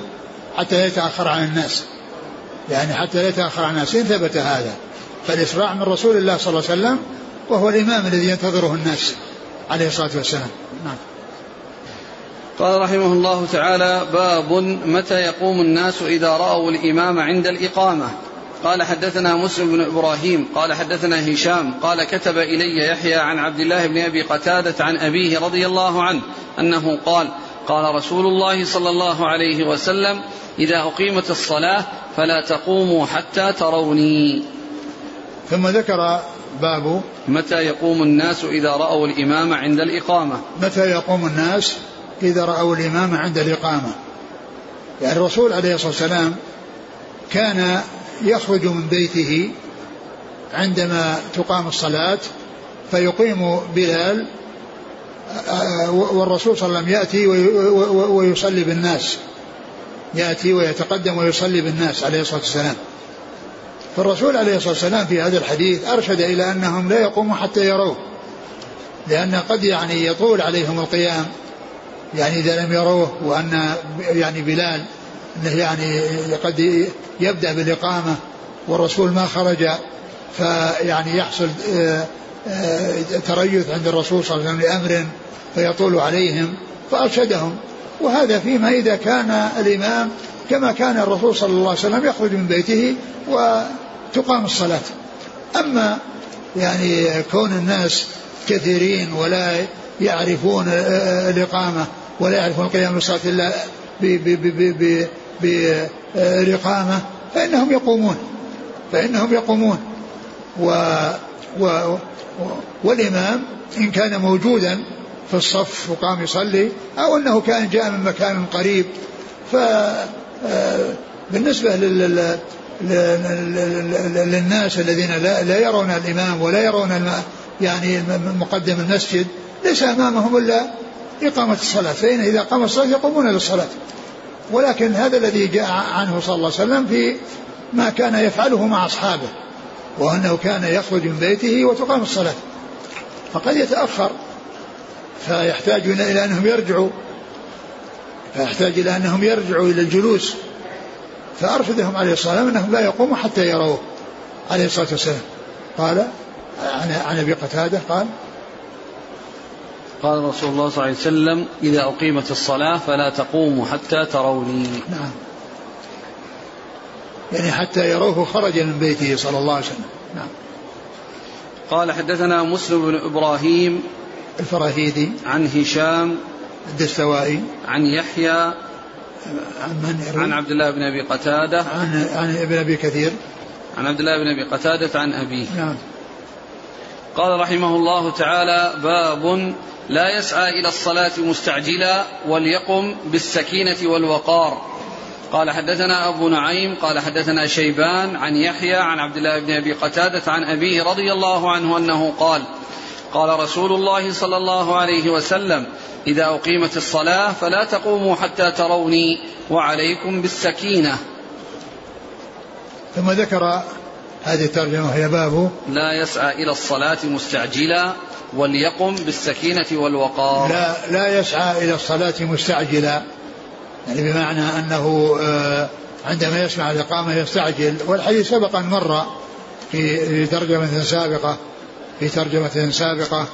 حتى يتأخر عن الناس. يعني حتى لا يتأخر عن الناس. إن ثبت هذا فالإسراع من رسول الله صلى الله عليه وسلم وهو الإمام الذي ينتظره الناس عليه الصلاة والسلام. نعم. قال رحمه الله تعالى باب متى يقوم الناس إذا رأوا الإمام عند الإقامة. قال حدثنا مسلم بن إبراهيم قال حدثنا هشام قال كتب إلي يحيى عن عبد الله بن أبي قتادة عن أبيه رضي الله عنه أنه قال قال رسول الله صلى الله عليه وسلم إذا أقيمت الصلاة فلا تقوموا حتى تروني. ثم ذكر باب متى يقوم الناس إذا رأوا الإمام عند الإقامة؟ متى يقوم الناس إذا رأوا الإمام عند الإقامة؟ يعني الرسول عليه الصلاة والسلام كان يخرج من بيته عندما تقام الصلاة فيقيم بلال والرسول صلى الله عليه وسلم يأتي ويصلي بالناس. يأتي ويتقدم ويصلي بالناس عليه الصلاة والسلام. فالرسول عليه الصلاة والسلام في هذا الحديث أرشد إلى أنهم لا يقوموا حتى يروه. لأن قد يعني يطول عليهم القيام يعني إذا لم يروه وأن يعني بلال أنه يعني قد يبدأ بالإقامة والرسول ما خرج فيعني يحصل آه، آه، تريث عند الرسول صلى الله عليه وسلم لأمر فيطول عليهم فأرشدهم. وهذا فيما إذا كان الإمام كما كان الرسول صلى الله عليه وسلم يخرج من بيته وتقام الصلاة. أما يعني كون الناس كثيرين ولا يعرفون آه، الإقامة ولا يعرفون القيام بالصلاة إلا بالإقامة فإنهم يقومون فإنهم يقومون. و و والإمام إن كان موجودا في الصف وقام يصلي أو أنه كان جاء من مكان قريب. ف بالنسبة لل للناس الذين لا, لا يرون الإمام ولا يرون يعني مقدم المسجد ليس أمامهم إلا إقامة الصلاة. فإن إذا قام الصلاة يقومون للصلاة. ولكن هذا الذي جاء عنه صلى الله عليه وسلم في ما كان يفعله مع أصحابه. وأنه كان يخرج من بيته وتقام الصلاة. فقد يتأخر فيحتاج إلى أنهم يرجعوا فيحتاج إلى أنهم يرجعوا إلى الجلوس. فأرشدهم عليه الصلاة والسلام أنهم لا يقوموا حتى يروه عليه الصلاة والسلام. قال عن أبي قتادة قال قال رسول الله صلى الله عليه وسلم إذا أقيمت الصلاة فلا تقوموا حتى تروني. نعم. يعني حتى يروه خرج من بيته صلى الله عليه وسلم. نعم. قال حدثنا مسلم بن إبراهيم الفراهيدي. عن هشام. الدستوائي. عن يحيى. عن من؟ عن عبد الله بن أبي قتادة. عن عن ابن أبي كثير. عن عبد الله بن أبي قتادة عن أبيه. نعم. قال رحمه الله تعالى باب لا يسعى إلى الصلاة مستعجلا وليقم بالسكينة والوقار. قال حدثنا أبو نعيم قال حدثنا شيبان عن يحيى عن عبد الله بن أبي قتادة عن أبيه رضي الله عنه أنه قال قال رسول الله صلى الله عليه وسلم إذا أقيمت الصلاة فلا تقوموا حتى تروني وعليكم بالسكينة. ثم ذكر هذه الترجمة وهي باب لا يسعى إلى الصلاة مستعجلا وليقم بالسكينة والوقار. لا لا يسعى إلى الصلاة مستعجلا. يعني بمعنى أنه آه، عندما يسمع الإقامة يستعجل والحديث سبق أن مر في ترجمة سابقة في ترجمة سابقة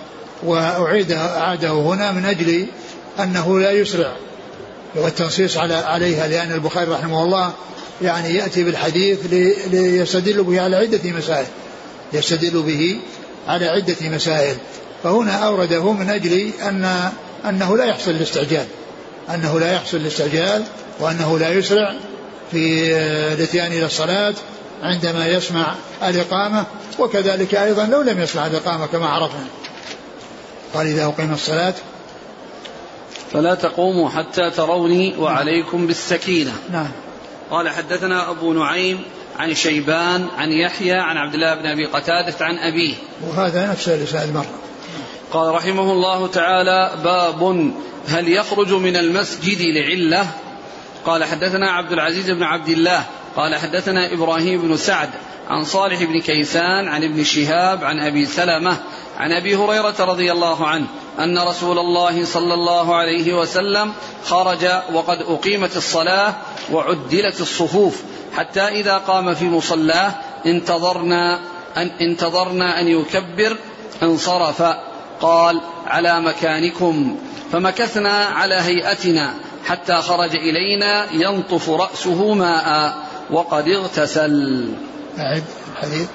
وأعيد أعاده هنا من أجل أنه لا يسرع والتنصيص على عليها لأن البخاري رحمه الله يعني يأتي بالحديث لي- ليستدل به على عدة مسائل يستدل به على عدة مسائل. فهنا أورده من أجل أن أنه لا يحصل الاستعجال. أنه لا يحصل الاستعجال وأنه لا يسرع في آه، الاتيان إلى الصلاة عندما يسمع الإقامة وكذلك أيضا لو لم يسمع الإقامة كما عرفنا. قال إذا أقيم الصلاة. فلا تقوموا حتى تروني وعليكم بالسكينة. نعم. قال حدثنا أبو نعيم عن شيبان عن يحيى عن عبد الله بن أبي قتادة عن أبيه. وهذا نفس الإسناد مرة. قال رحمه الله تعالى باب هل يخرج من المسجد لعلة؟ قال حدثنا عبد العزيز بن عبد الله قال حدثنا إبراهيم بن سعد عن صالح بن كيسان عن ابن شهاب عن أبي سلمة عن أبي هريرة رضي الله عنه أن رسول الله صلى الله عليه وسلم خرج وقد أقيمت الصلاة وعدلت الصفوف حتى إذا قام في مصلاه انتظرنا أن انتظرنا أن يكبر انصرف. قال على مكانكم فمكثنا على هيئتنا حتى خرج إلينا ينطف رأسه ماء وقد اغتسل. أعد الحديث.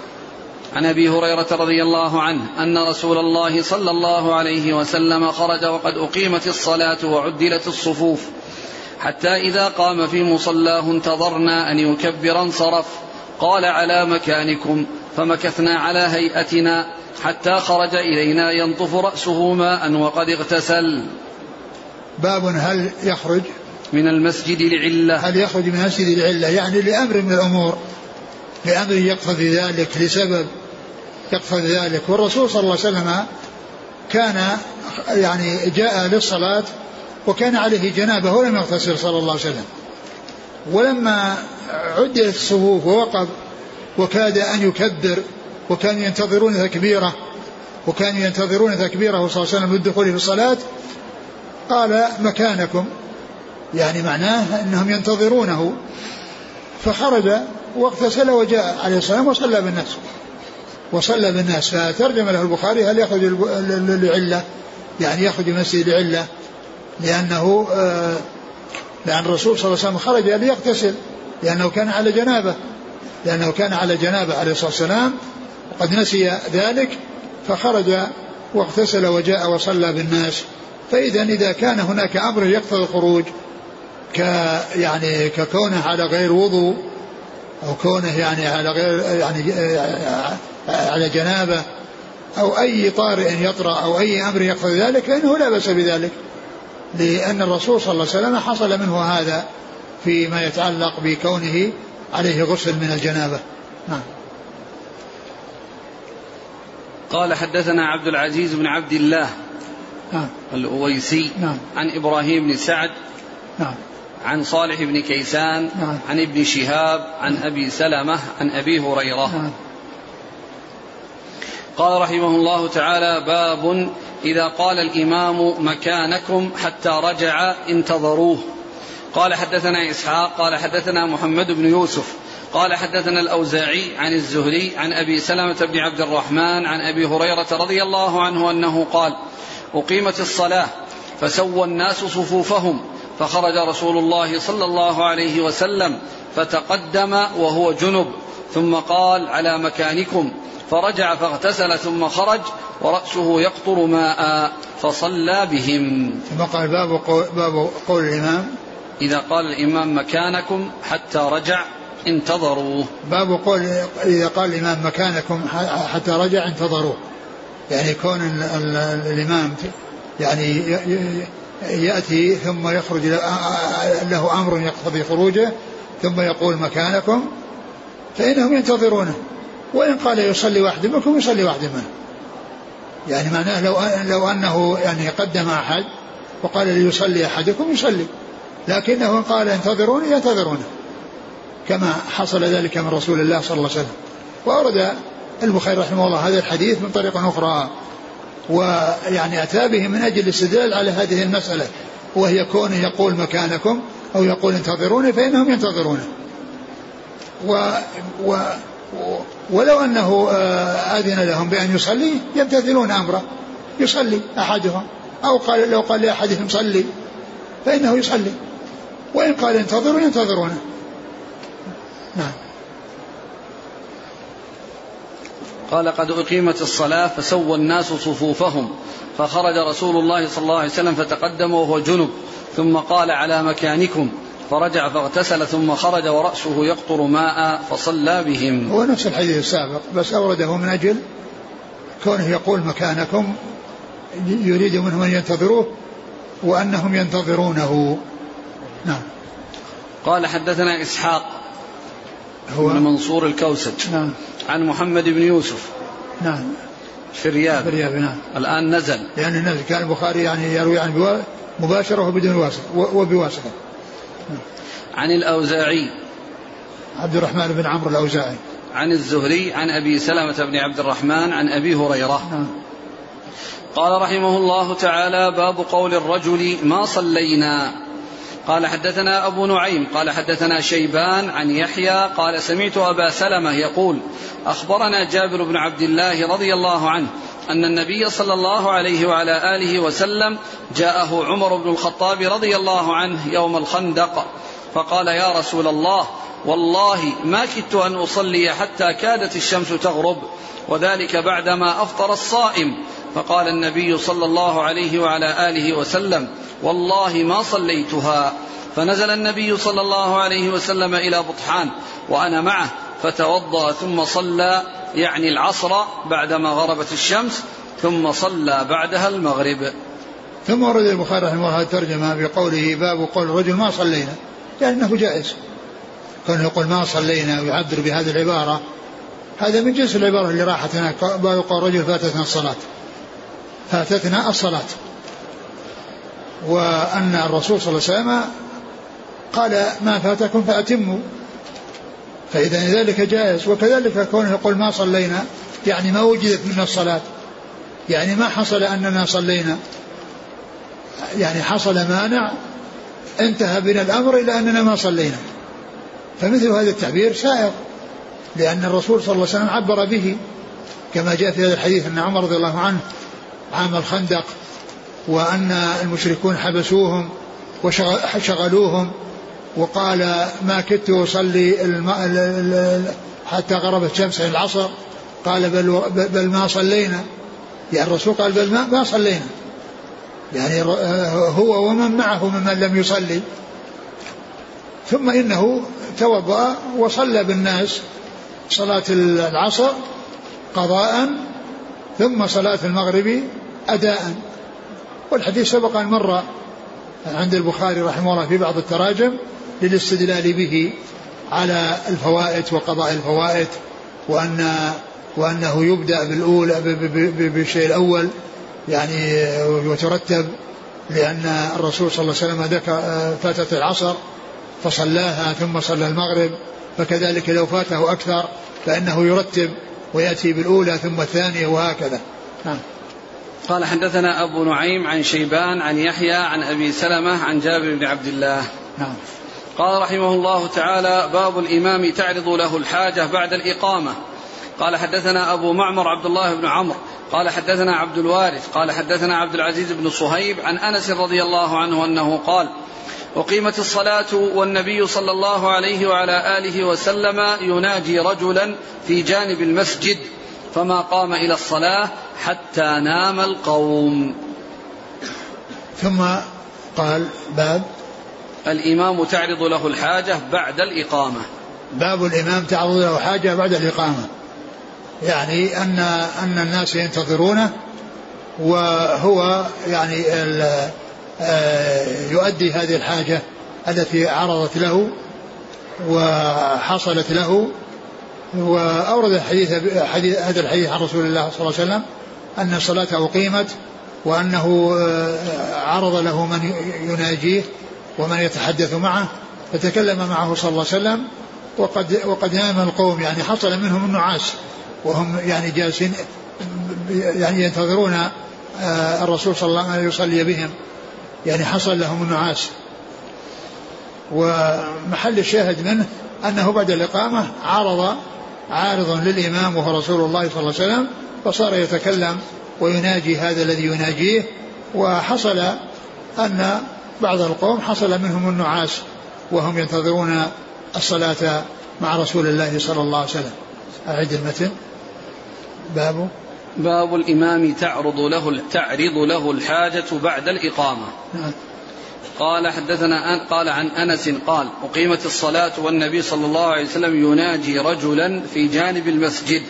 عن أبي هريرة رضي الله عنه أن رسول الله صلى الله عليه وسلم خرج وقد أقيمت الصلاة وعدلت الصفوف حتى إذا قام في مصلاه انتظرنا أن يكبر انصرف. قال على مكانكم. فمكثنا على هيئتنا حتى خرج إلينا ينطف رأسه ماء وقد اغتسل. باب هل يخرج؟ من المسجد لعلة. هل يخرج من مسجد العلة يعني لأمر من الأمور. لأمر يقتضي ذلك لسبب يقتضي ذلك. والرسول صلى الله عليه وسلم كان يعني جاء للصلاة وكان عليه جنابة ولم يغتسل صلى الله عليه وسلم. ولما عدلت الصفوف ووقف وكاد أن يكبر وكانوا ينتظرون تكبيره وكانوا ينتظرون تكبيره صلى الله عليه وسلم للدخول في الصلاة. قال مكانكم. يعني معناه أنهم ينتظرونه. فخرج واغتسل وجاء عليه والسلام وصلى بالناس وصلى بالناس. فترجم له البخاري هل يخرج لعلة؟ يعني يخرج من مسجد لعلة لأنه آه، لأن الرسول صلى الله عليه وسلم خرج ليغتسل لأنه كان على جنابة. لأنه كان على جنابه عليه الصلاة والسلام وقد نسي ذلك فخرج واغتسل وجاء وصلى بالناس. فإذا إذا كان هناك أمر يقتضي الخروج ك يعني ككونه على غير وضوء أو كونه يعني على غير يعني آه، على جنابه أو أي طارئ يطرأ أو أي أمر يقتضي ذلك فإنه لا بأس بذلك. لأن الرسول صلى الله عليه وسلم حصل منه هذا فيما يتعلق بكونه عليه غسل من الجنابة. نعم. قال حدثنا عبد العزيز بن عبد الله نعم. الأويسي نعم. عن إبراهيم بن سعد نعم. عن صالح بن كيسان نعم. عن ابن شهاب عن أبي سلمة عن أبي هريرة. نعم. قال رحمه الله تعالى باب إذا قال الإمام مكانكم حتى رجع انتظروه. قال حدثنا إسحاق قال حدثنا محمد بن يوسف قال حدثنا الأوزاعي عن الزهري عن أبي سلمة بن عبد الرحمن عن أبي هريرة رضي الله عنه أنه قال أقيمت الصلاة فسوى الناس صفوفهم فخرج رسول الله صلى الله عليه وسلم فتقدم وهو جنب ثم قال على مكانكم فرجع فاغتسل ثم خرج ورأسه يقطر ماء فصلى بهم. ثم قال باب قول, باب قول الإمام إذا قال الإمام مكانكم حتى رجع انتظروه. باب قول إذا قال الإمام مكانكم حتى رجع انتظروه. يعني كون الإمام يعني يأتي ثم يخرج له أمر يقتضي خروجه ثم يقول مكانكم فإنهم ينتظرونه. وإن قال يصلي واحد منكم يصلي واحد منه. يعني معناه لو لو أنه يعني قدم أحد وقال ليصلي أحدكم يصلي. لكنه قال انتظروني ينتظرونه كما حصل ذلك من رسول الله صلى الله عليه وسلم. وأورد البخاري رحمه الله هذا الحديث من طريق أخرى ويعني أتى به من أجل الاستدلال على هذه المسألة وهي كونه يقول مكانكم أو يقول انتظروني فإنهم ينتظرونه. و, و ولو أنه آه، أذن لهم بأن يصلي يمتثلون أمره يصلي أحدهم أو قال لو قال لأحدهم صلي فإنه يصلي. وإن قال انتظروا ينتظرونه نعم. قال قد أقيمت الصلاة فسوى الناس صفوفهم فخرج رسول الله صلى الله عليه وسلم فتقدم وهو جنب ثم قال على مكانكم فرجع فاغتسل ثم خرج ورأسه يقطر ماء فصلى بهم. هو نفس الحديث السابق بس أورده من أجل كونه يقول مكانكم يريد منهم أن ينتظروه وأنهم ينتظرونه. نعم. قال حدثنا إسحاق هو؟ بن منصور الكوسج نعم. عن محمد بن يوسف نعم. في الرياض. في الرياض نعم. الآن نزل. يعني نزل. كان البخاري يعني يروي عن مباشرة وبدون واسطة وبواسطة. نعم. عن الأوزاعي. عبد الرحمن بن عمرو الأوزاعي. عن الزهري عن أبي سلمة بن عبد الرحمن عن أبي هريرة. نعم. قال رحمه الله تعالى باب قول الرجل ما صلينا. قال حدثنا أبو نعيم قال حدثنا شيبان عن يحيى قال سمعت أبا سلمة يقول أخبرنا جابر بن عبد الله رضي الله عنه أن النبي صلى الله عليه وعلى آله وسلم جاءه عمر بن الخطاب رضي الله عنه يوم الخندق فقال يا رسول الله والله ما كدت أن أصلي حتى كادت الشمس تغرب وذلك بعدما أفطر الصائم فقال النبي صلى الله عليه وعلى آله وسلم والله ما صليتها. فنزل النبي صلى الله عليه وسلم إلى بطحان وأنا معه فتوضأ ثم صلى يعني العصر بعدما غربت الشمس ثم صلى بعدها المغرب. ثم ورد البخاري رحمه الله الترجمة بقوله باب قول الرجل ما صلينا لأنه جائز. كونه يقول ما صلينا ويعبر بهذه العبارة هذا من جنس العبارة اللي راحت هناك باب قول الرجل فاتتنا الصلاة. فاتتنا الصلاة. وأن الرسول صلى الله عليه وسلم قال ما فاتكم فأتموا. فإذا ذلك جائز وكذلك كونه يقول ما صلينا يعني ما وجدت منا الصلاة. يعني ما حصل أننا صلينا. يعني حصل مانع انتهى بنا الأمر إلى أننا ما صلينا. فمثل هذا التعبير سائغ لأن الرسول صلى الله عليه وسلم عبر به كما جاء في هذا الحديث أن عمر رضي الله عنه عام الخندق وأن المشركون حبسوهم وشغلوهم وقال ما كدت أصلي حتى غربت شمس العصر. قال بل, بل ما صلينا. يعني الرسول قال بل ما, ما صلينا. يعني هو ومن معه ممن لم يصلي. ثم إنه توضأ وصلى بالناس صلاة العصر قضاء ثم صلاة المغرب أداء. والحديث سبق أن مر عند البخاري رحمه الله في بعض التراجم للاستدلال به على الفوائت وقضاء الفوائت وأن وأنه يبدأ بالأولى بالشيء الأول يعني وترتب لأن الرسول صلى الله عليه وسلم ذكر فاتت العصر فصلاها ثم صلى المغرب فكذلك لو فاته أكثر فإنه يرتب ويأتي بالأولى ثم الثانية وهكذا. نعم. قال حدثنا أبو نعيم عن شيبان عن يحيى عن أبي سلمة عن جابر بن عبد الله. نعم. قال رحمه الله تعالى باب الإمام تعرض له الحاجة بعد الإقامة. قال حدثنا أبو معمر عبد الله بن عمرو. قال حدثنا عبد الوارث. قال حدثنا عبد العزيز بن صهيب عن أنس رضي الله عنه أنه قال أقيمت الصلاة والنبي صلى الله عليه وعلى آله وسلم يناجي رجلا في جانب المسجد فما قام إلى الصلاة حتى نام القوم. ثم قال باب الإمام تعرض له الحاجة بعد الإقامة. باب الإمام تعرض له حاجة بعد الإقامة. يعني أن أن الناس ينتظرونه وهو يعني يؤدي هذه الحاجة التي عرضت له وحصلت له وأورد الحديث حديث هذا الحديث عن رسول الله صلى الله عليه وسلم أن الصلاة أقيمت وأنه آه، عرض له من يناجيه ومن يتحدث معه فتكلم معه صلى الله عليه وسلم وقد وقد نام القوم يعني حصل منهم النعاس وهم يعني جالسين يعني ينتظرون آه، الرسول صلى الله عليه وسلم يصلي بهم. يعني حصل لهم النعاس. ومحل الشاهد منه أنه بعد الإقامة عرض عارض للإمام وهو رسول الله صلى الله عليه وسلم فصار يتكلم ويناجي هذا الذي يناجيه وحصل أن بعض القوم حصل منهم النعاس وهم ينتظرون الصلاة مع رسول الله صلى الله عليه وسلم. أعد المتن. باب. باب الإمام تعرض له تعرض له الحاجة بعد الإقامة. نعم. قال حدثنا أن قال عن أنس قال أقيمت الصلاة والنبي صلى الله عليه وسلم يناجي رجلا في جانب المسجد.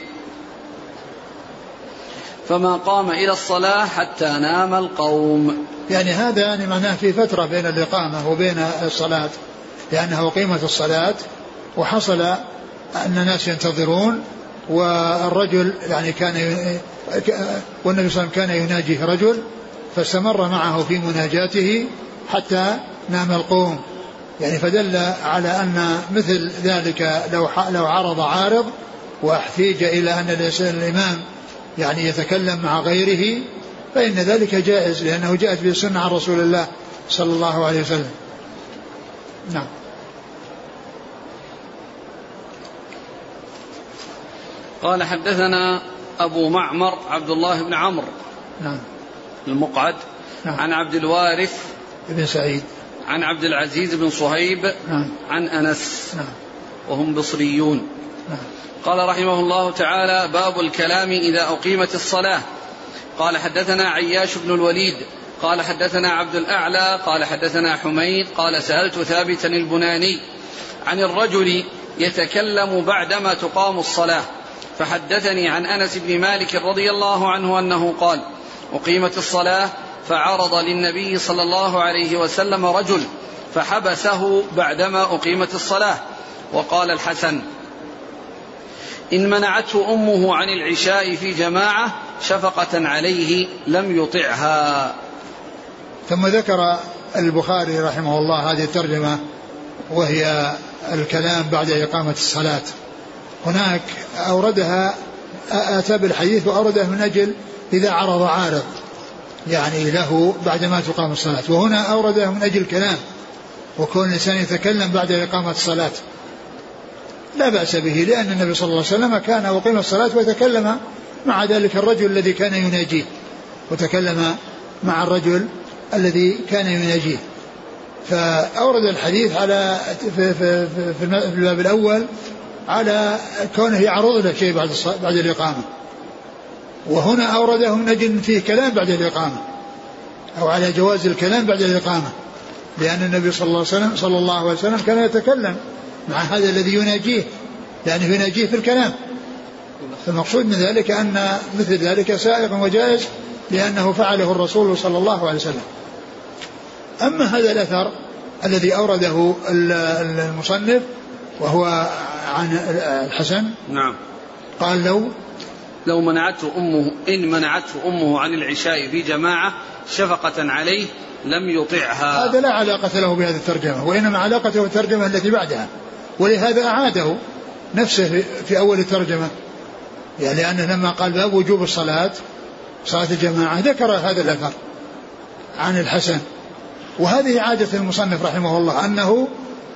فما قام إلى الصلاة حتى نام القوم. يعني هذا يعني معناه في فترة بين الإقامة وبين الصلاة. لأنه أقيمت الصلاة وحصل أن الناس ينتظرون والرجل يعني كان والنبي صلى الله عليه وسلم كان يناجيه رجل فاستمر معه في مناجاته حتى نام القوم. يعني فدل على أن مثل ذلك لو لو عرض عارض واحتيج إلى أن الإمام يعني يتكلم مع غيره فإن ذلك جائز لأنه جاءت به السنة عن رسول الله صلى الله عليه وسلم. نعم. قال حدثنا أبو معمر عبد الله بن عمرو. نعم. المقعد. نعم. عن عبد الوارث. بن سعيد. عن عبد العزيز بن صهيب. نعم. عن أنس. نعم. وهم بصريون. نعم. قال رحمه الله تعالى باب الكلام إذا أقيمت الصلاة. قال حدثنا عياش بن الوليد. قال حدثنا عبد الأعلى. قال حدثنا حميد. قال سألت ثابتا البناني عن الرجل يتكلم بعدما تقام الصلاة. فحدثني عن أنس بن مالك رضي الله عنه أنه قال أقيمت الصلاة فعرض للنبي صلى الله عليه وسلم رجل فحبسه بعدما أقيمت الصلاة وقال الحسن إن منعته أمه عن العشاء في جماعة شفقة عليه لم يطعها. ثم ذكر البخاري رحمه الله هذه الترجمة وهي الكلام بعد إقامة الصلاة. هناك أوردها أتى بالحديث وأورده من أجل إذا عرض عارض يعني له بعدما تقام الصلاة. وهنا أورده من أجل الكلام وكون الإنسان يتكلم بعد إقامة الصلاة. لا بأس به لأن النبي صلى الله عليه وسلم كان أقيم الصلاة وتكلم مع ذلك الرجل الذي كان يناجيه وتكلم مع الرجل الذي كان يناجيه. فأورد الحديث على في, في, في الباب الأول على كونه يعرض له شيء بعد بعد الإقامة. وهنا أورده من أجل فيه كلام بعد الإقامة أو على جواز الكلام بعد الإقامة لأن النبي صلى الله عليه وسلم صلى الله عليه وسلم كان يتكلم مع هذا الذي يناجيه لأنه يناجيه في الكلام. فالمقصود من ذلك أن مثل ذلك سائغ وجائز لأنه فعله الرسول صلى الله عليه وسلم. أما هذا الأثر الذي أورده المصنف وهو عن الحسن؟ نعم. قال لو لو منعته أمه إن منعته أمه عن العشاء في جماعة شفقة عليه لم يطعها. هذا لا علاقة له بهذه الترجمة وإنما علاقته بالترجمة التي بعدها ولهذا أعاده نفسه في أول الترجمة. يعني لأنه لما قال باب وجوب الصلاة صلاة الجماعة ذكر هذا الأثر عن الحسن. وهذه عادة المصنف رحمه الله أنه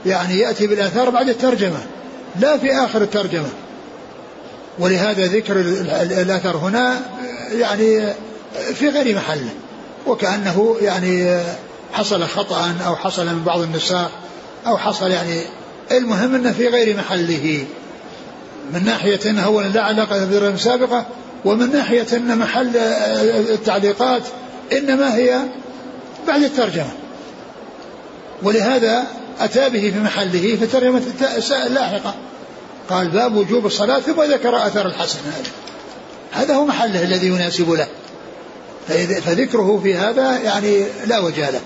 يعني يأتي بالآثار بعد الترجمة. لا في آخر الترجمة. ولهذا ذكر الأثر هنا يعني في غير محله وكأنه يعني حصل خطأ أو حصل من بعض النساء أو حصل يعني المهم أنه في غير محله. من ناحية أنه أولا لا علاقة بالرواية السابقة ومن ناحية أن محل التعليقات إنما هي بعد الترجمة. ولهذا أتى به في محله في الترجمة اللاحقة. قال باب وجوب الصلاة ثم ذكر أثر الحسن هذا. هذا هو محله الذي يناسب له. فذكره في هذا يعني لا وجه له.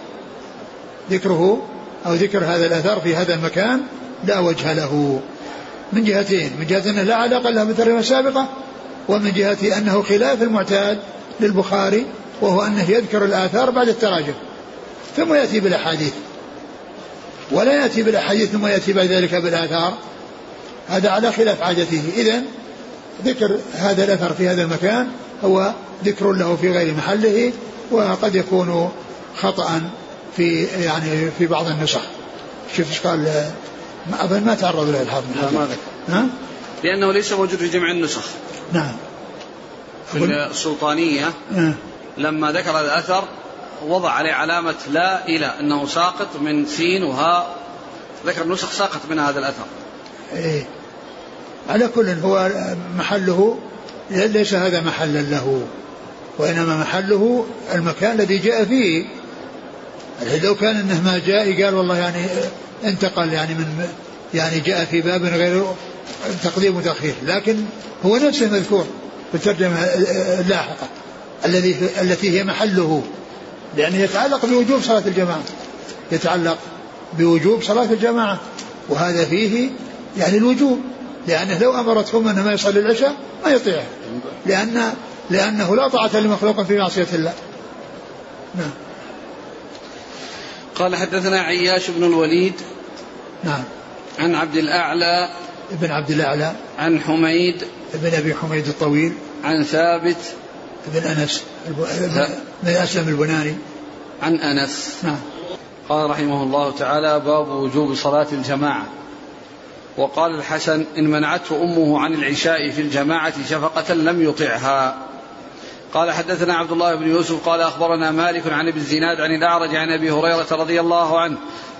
ذكره أو ذكر هذا الأثر في هذا المكان لا وجه له. من جهتين من جهة أنه لا علاقة له بالترجمة السابقة ومن جهة أنه خلاف المعتاد للبخاري وهو أنه يذكر الآثار بعد التراجم. ثم يأتي بالأحاديث. ولا يأتي بالأحاديث ثم يأتي بعد ذلك بالآثار. هذا على خلاف عادته. إذا ذكر هذا الأثر في هذا المكان هو ذكر له في غير محله وقد يكون خطأ في يعني في بعض النسخ. شوف إيش قال أظن ما تعرض له الحافظ لا ما ذكر. ها؟ لأنه ليس موجود في جمع النسخ. نعم. في السلطانية أه. لما ذكر الأثر وضع عليه علامة لا إلى أنه ساقط من سين وهاء ذكر نسخ ساقط من هذا الأثر. إيه. على كل هو محله ليس هذا محلا له وإنما محله المكان الذي جاء فيه. لو كان إنه ما جاء قال والله يعني انتقل يعني من يعني جاء في باب غير تقديم وتأخير لكن هو نفسه مذكور في الترجمة اللاحقة الذي التي هي محله. لأنه يتعلق بوجوب صلاة الجماعة. يتعلق بوجوب صلاة الجماعة. وهذا فيه يعني الوجوب. لأنه لو أمرتهم أنه ما يصلي العشاء ما يطيعه لأن لأنه لا طاعة لمخلوق في معصية الله. نعم. قال حدثنا عياش بن الوليد نعم. عن عبد الأعلى ابن عبد الأعلى عن حميد ابن أبي حميد الطويل عن ثابت ابن أنس بن أسلم البناني. عن أنس. نعم. قال رحمه الله تعالى باب وجوب صلاة الجماعة. وقال الحسن إن منعته أمه عن العشاء في الجماعة شفقة لم يطعها. قال حدثنا عبد الله بن يوسف قال أخبرنا مالك عن ابن الزناد عن الأعرج عن أبي هريرة رضي الله عنه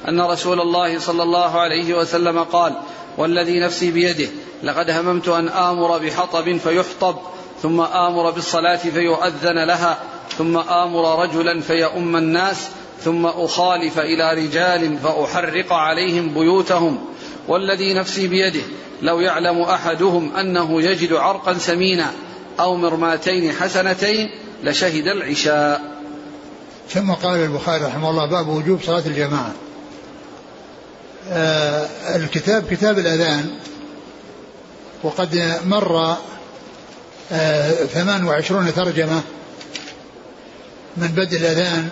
أن رسول الله صلى الله عليه وسلم قال والذي نفسي بيده لقد هممت أن آمر بحطب فيحطب. ثم آمر بالصلاة فيؤذن لها ثم آمر رجلا فيؤم الناس ثم أخالف إلى رجال فأحرق عليهم بيوتهم. والذي نفسي بيده لو يعلم أحدهم أنه يجد عرقا سمينا أو مرماتين حسنتين لشهد العشاء. ثم قال البخاري رحمه الله باب وجوب صلاة الجماعة. آه الكتاب كتاب الأذان وقد مر آه 28 ترجمة من بدء الأذان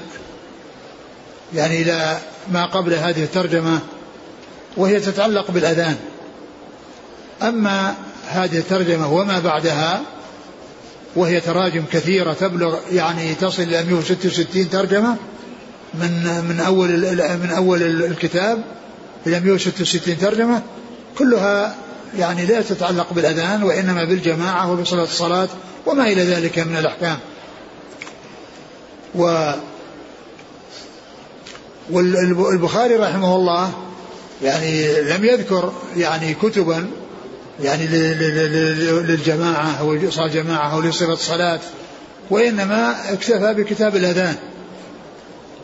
يعني إلى ما قبل هذه الترجمة وهي تتعلق بالأذان. أما هذه الترجمة وما بعدها وهي تراجم كثيرة تبلغ يعني تصل إلى 166 ترجمة من من أول من أول الكتاب إلى 166 ترجمة كلها يعني لا تتعلق بالأذان وإنما بالجماعة وبصلاة الصلاة وما إلى ذلك من الأحكام. و والبخاري رحمه الله يعني لم يذكر يعني كتبا يعني للجماعة أو صلاة جماعة أو لصفة الصلاة وإنما اكتفى بكتاب الأذان.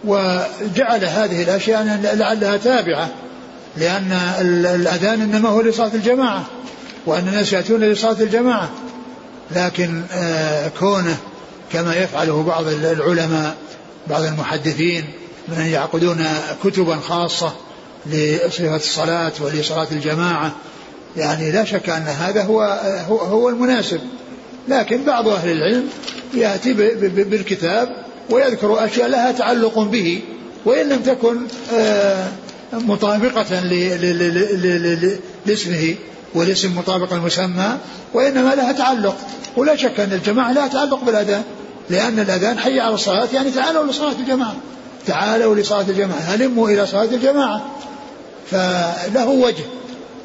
وجعل هذه الأشياء لعلها تابعة. لأن الأذان إنما هو لصلاة الجماعة وأن الناس يأتون لصلاة الجماعة. لكن آه، كونه كما يفعله بعض العلماء بعض المحدثين من أن يعقدون كتبا خاصة لصفة الصلاة ولصلاة الجماعة يعني لا شك أن هذا هو هو, هو المناسب. لكن بعض أهل العلم يأتي بالكتاب ويذكر أشياء لها تعلق به وإن لم تكن آه، مطابقة لاسمه والاسم مطابق المسمى وإنما لها تعلق. ولا شك أن الجماعة لها تعلق بالأذان لأن الأذان حي على الصلاة يعني تعالوا لصلاة الجماعة. تعالوا لصلاة الجماعة هلموا إلى صلاة الجماعة. فله وجه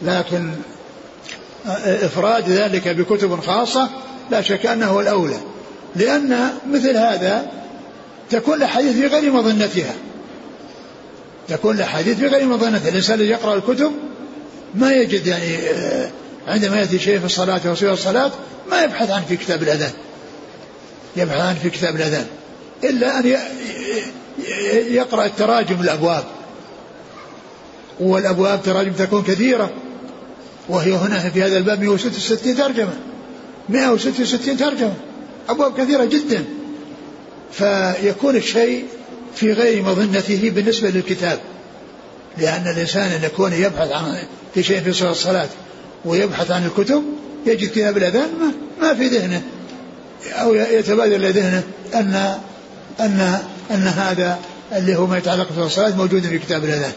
لكن إفراد ذلك بكتب خاصة لا شك أنه الأولى. لأن مثل هذا تكون الأحاديث في غير مظنتها. تكون الأحاديث بغير مظنة. الإنسان الذي يقرأ الكتب ما يجد يعني آه، عندما يأتي شيء في الصلاة أو صفة الصلاة ما يبحث عنه في كتاب الأذان. يبحث عنه في كتاب الأذان. إلا أن يقرأ التراجم الأبواب. والأبواب تراجم تكون كثيرة. وهي هنا في هذا الباب 166 ترجمة. 166 ترجمة. أبواب كثيرة جدا. فيكون الشيء في غير مظنته بالنسبة للكتاب. لأن الإنسان أن يكون يبحث عن في شيء في صلاة الصلاة ويبحث عن الكتب يجد كتاب الأذان ما, ما في ذهنه. أو يتبادر إلى ذهنه أن أن أن هذا اللي هو ما يتعلق بالصلاة موجود في كتاب الأذان.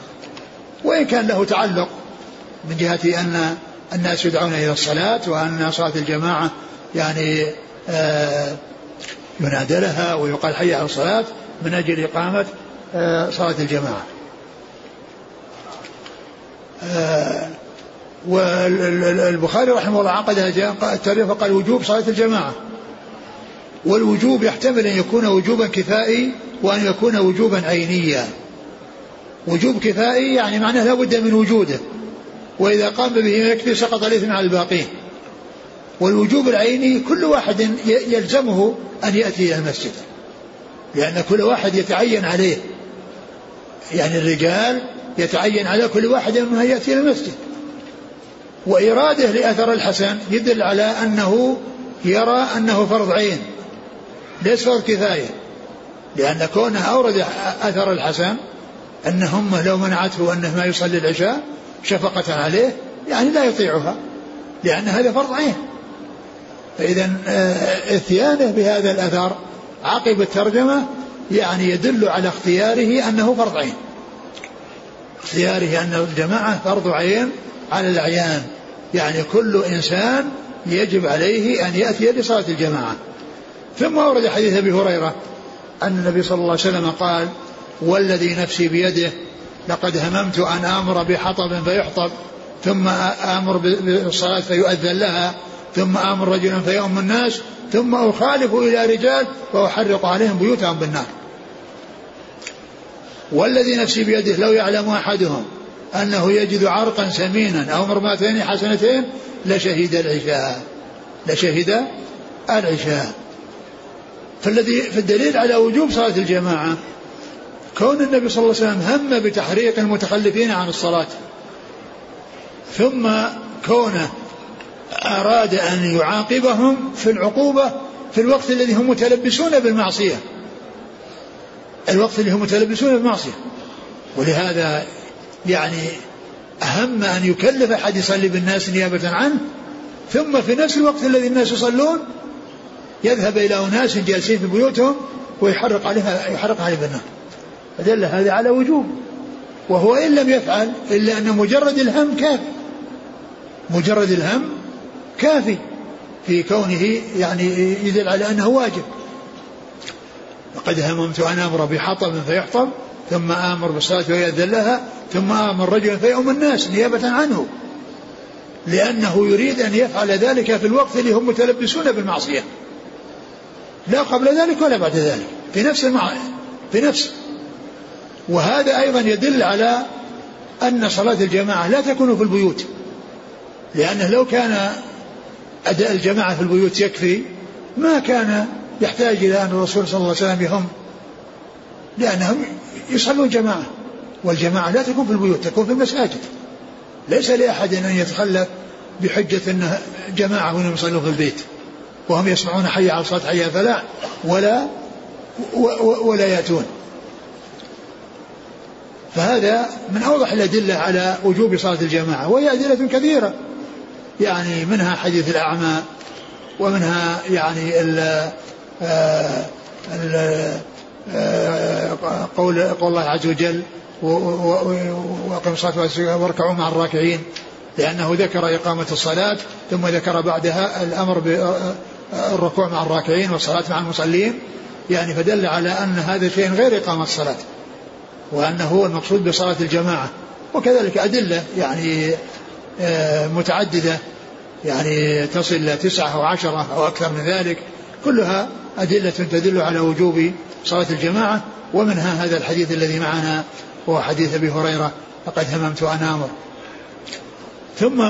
وإن كان له تعلق من جهة أن الناس يدعون إلى الصلاة وأن صلاة الجماعة يعني آه ينادى لها ويقال حي على الصلاة من أجل إقامة آه صلاة الجماعة. آه والبخاري رحمه الله عقد التاريخ فقال وجوب صلاة الجماعة. والوجوب يحتمل أن يكون وجوبا كفائي وأن يكون وجوبا عينيا. وجوب كفائي يعني معناه لا بد من وجوده. وإذا قام به يكفي سقط الإثم على الباقين. والوجوب العيني كل واحد يلزمه أن يأتي إلى المسجد. لأن كل واحد يتعين عليه. يعني الرجال يتعين على كل واحد منهم أن يأتي إلى المسجد. وإراده لأثر الحسن يدل على أنه يرى أنه فرض عين ليس فرض كفاية. لأن كونه أورد أثر الحسن أنهم لو منعته أنه ما يصلي العشاء شفقة عليه يعني لا يطيعها لأن هذا فرض عين. فإذا آه، اتيانه بهذا الأثر عقب الترجمة يعني يدل على اختياره أنه فرض عين. اختياره أن الجماعة فرض عين على الأعيان. يعني كل إنسان يجب عليه أن يأتي لصلاة الجماعة. ثم ورد حديث أبي هريرة أن النبي صلى الله عليه وسلم قال والذي نفسي بيده لقد هممت أن آمر بحطب فيحطب ثم آمر بالصلاة فيؤذن لها ثم آمر رجلا فيؤم الناس ثم أخالف إلى رجال وأحرق عليهم بيوتهم بالنار. والذي نفسي بيده لو يعلم أحدهم أنه يجد عرقا سمينا أو مرماتين حسنتين لشهد العشاء. لشهد العشاء. فالذي في الدليل على وجوب صلاة الجماعة كون النبي صلى الله عليه وسلم هم بتحريق المتخلفين عن الصلاة ثم كونه أراد أن يعاقبهم في العقوبة في الوقت الذي هم متلبسون بالمعصية. الوقت اللي هم متلبسون بالمعصية. ولهذا يعني أهم أن يكلف أحد يصلي بالناس نيابة عنه ثم في نفس الوقت الذي الناس يصلون يذهب إلى أناس جالسين في بيوتهم ويحرق عليها يحرق عليها بالنار فدل هذا على وجوب. وهو إن لم يفعل إلا أن مجرد الهم كافي مجرد الهم كافي في كونه يعني يدل على أنه واجب. وقد هممت أن أمر بحطب فيحطب ثم آمر بالصلاة ويأذن لها ثم آمر رجلا فيؤم الناس نيابة عنه لأنه يريد أن يفعل ذلك في الوقت اللي هم متلبسون بالمعصية. لا قبل ذلك ولا بعد ذلك في نفس المع... في نفس. وهذا أيضا يدل على أن صلاة الجماعة لا تكون في البيوت لأنه لو كان أداء الجماعة في البيوت يكفي. ما كان يحتاج إلى أن الرسول صلى الله عليه وسلم يهم لأنهم يصلون جماعة والجماعة لا تكون في البيوت تكون في المساجد. ليس لأحد أن يتخلف بحجة أنه جماعة وهم يصلون في البيت وهم يسمعون حي على الصلاة حي الفلاح ولا ولا يأتون. فهذا من أوضح الأدلة على وجوب صلاة الجماعة وهي أدلة كثيرة. يعني منها حديث الأعمى ومنها يعني ال ال قول قول الله عز وجل وأقم الصلاة واركعوا مع الراكعين لأنه ذكر إقامة الصلاة ثم ذكر بعدها الأمر بالركوع مع الراكعين والصلاة مع المصلين. يعني فدل على أن هذا شيء غير إقامة الصلاة وأنه هو المقصود بصلاة الجماعة. وكذلك أدلة يعني آه، متعددة. يعني تصل إلى تسعة أو عشرة أو أكثر من ذلك. كلها أدلة تدل على وجوب صلاة الجماعة. ومنها هذا الحديث الذي معنا وهو حديث أبي هريرة لقد هممت أن آمر. ثم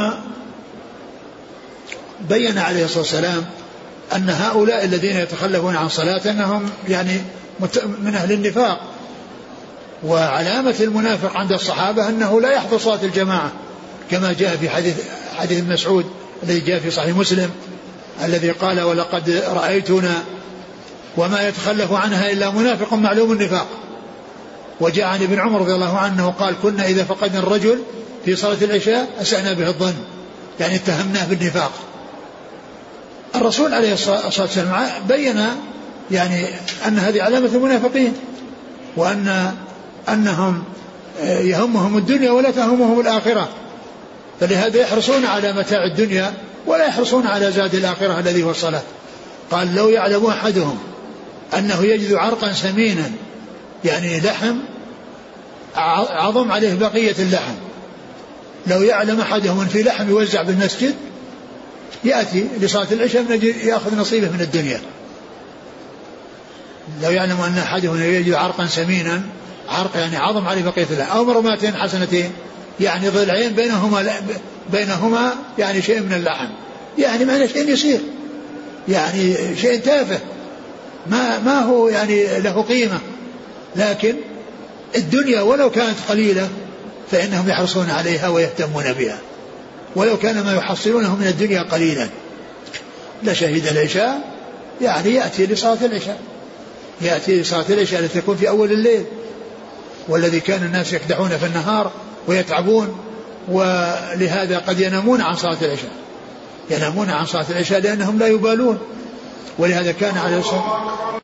بين عليه الصلاة والسلام أن هؤلاء الذين يتخلفون عن صلاة أنهم يعني من أهل النفاق. وعلامة المنافق عند الصحابة أنه لا يحضر صلاة الجماعة. كما جاء في حديث حديث مسعود الذي جاء في صحيح مسلم الذي قال ولقد رأيتنا وما يتخلف عنها إلا منافق معلوم النفاق. وجاء عن ابن عمر رضي الله عنه قال كنا إذا فقدنا الرجل في صلاة العشاء أسأنا به الظن يعني اتهمناه بالنفاق. الرسول عليه الصلاة والسلام بين يعني أن هذه علامة المنافقين وأن أنهم يهمهم الدنيا ولا تهمهم الآخرة. فلهذا يحرصون على متاع الدنيا ولا يحرصون على زاد الآخرة الذي هو الصلاة قال لو يعلم أحدهم أنه يجد عرقا سمينا يعني لحم عظم عليه بقية اللحم. لو يعلم أحدهم أن في لحم يوزع بالمسجد يأتي لصلاة العشاء يأخذ نصيبه من الدنيا. لو يعلم أن أحدهم يجد عرقا سمينا عرق يعني عظم عليه بقية اللحم أو مرماتين حسنتين يعني ضلعين بينهما بينهما يعني شيء من اللحم. يعني معنى شيء يسير. يعني شيء تافه. ما ما هو يعني له قيمة. لكن الدنيا ولو كانت قليلة فإنهم يحرصون عليها ويهتمون بها. ولو كان ما يحصلونه من الدنيا قليلا. لشهد العشاء. يعني يأتي لصلاة العشاء. يأتي لصلاة العشاء التي تكون في أول الليل. والذي كان الناس يكدحون في النهار. ويتعبون ولهذا قد ينامون عن صلاة العشاء. ينامون عن صلاة العشاء لأنهم لا يبالون. ولهذا كان عليه الصلاة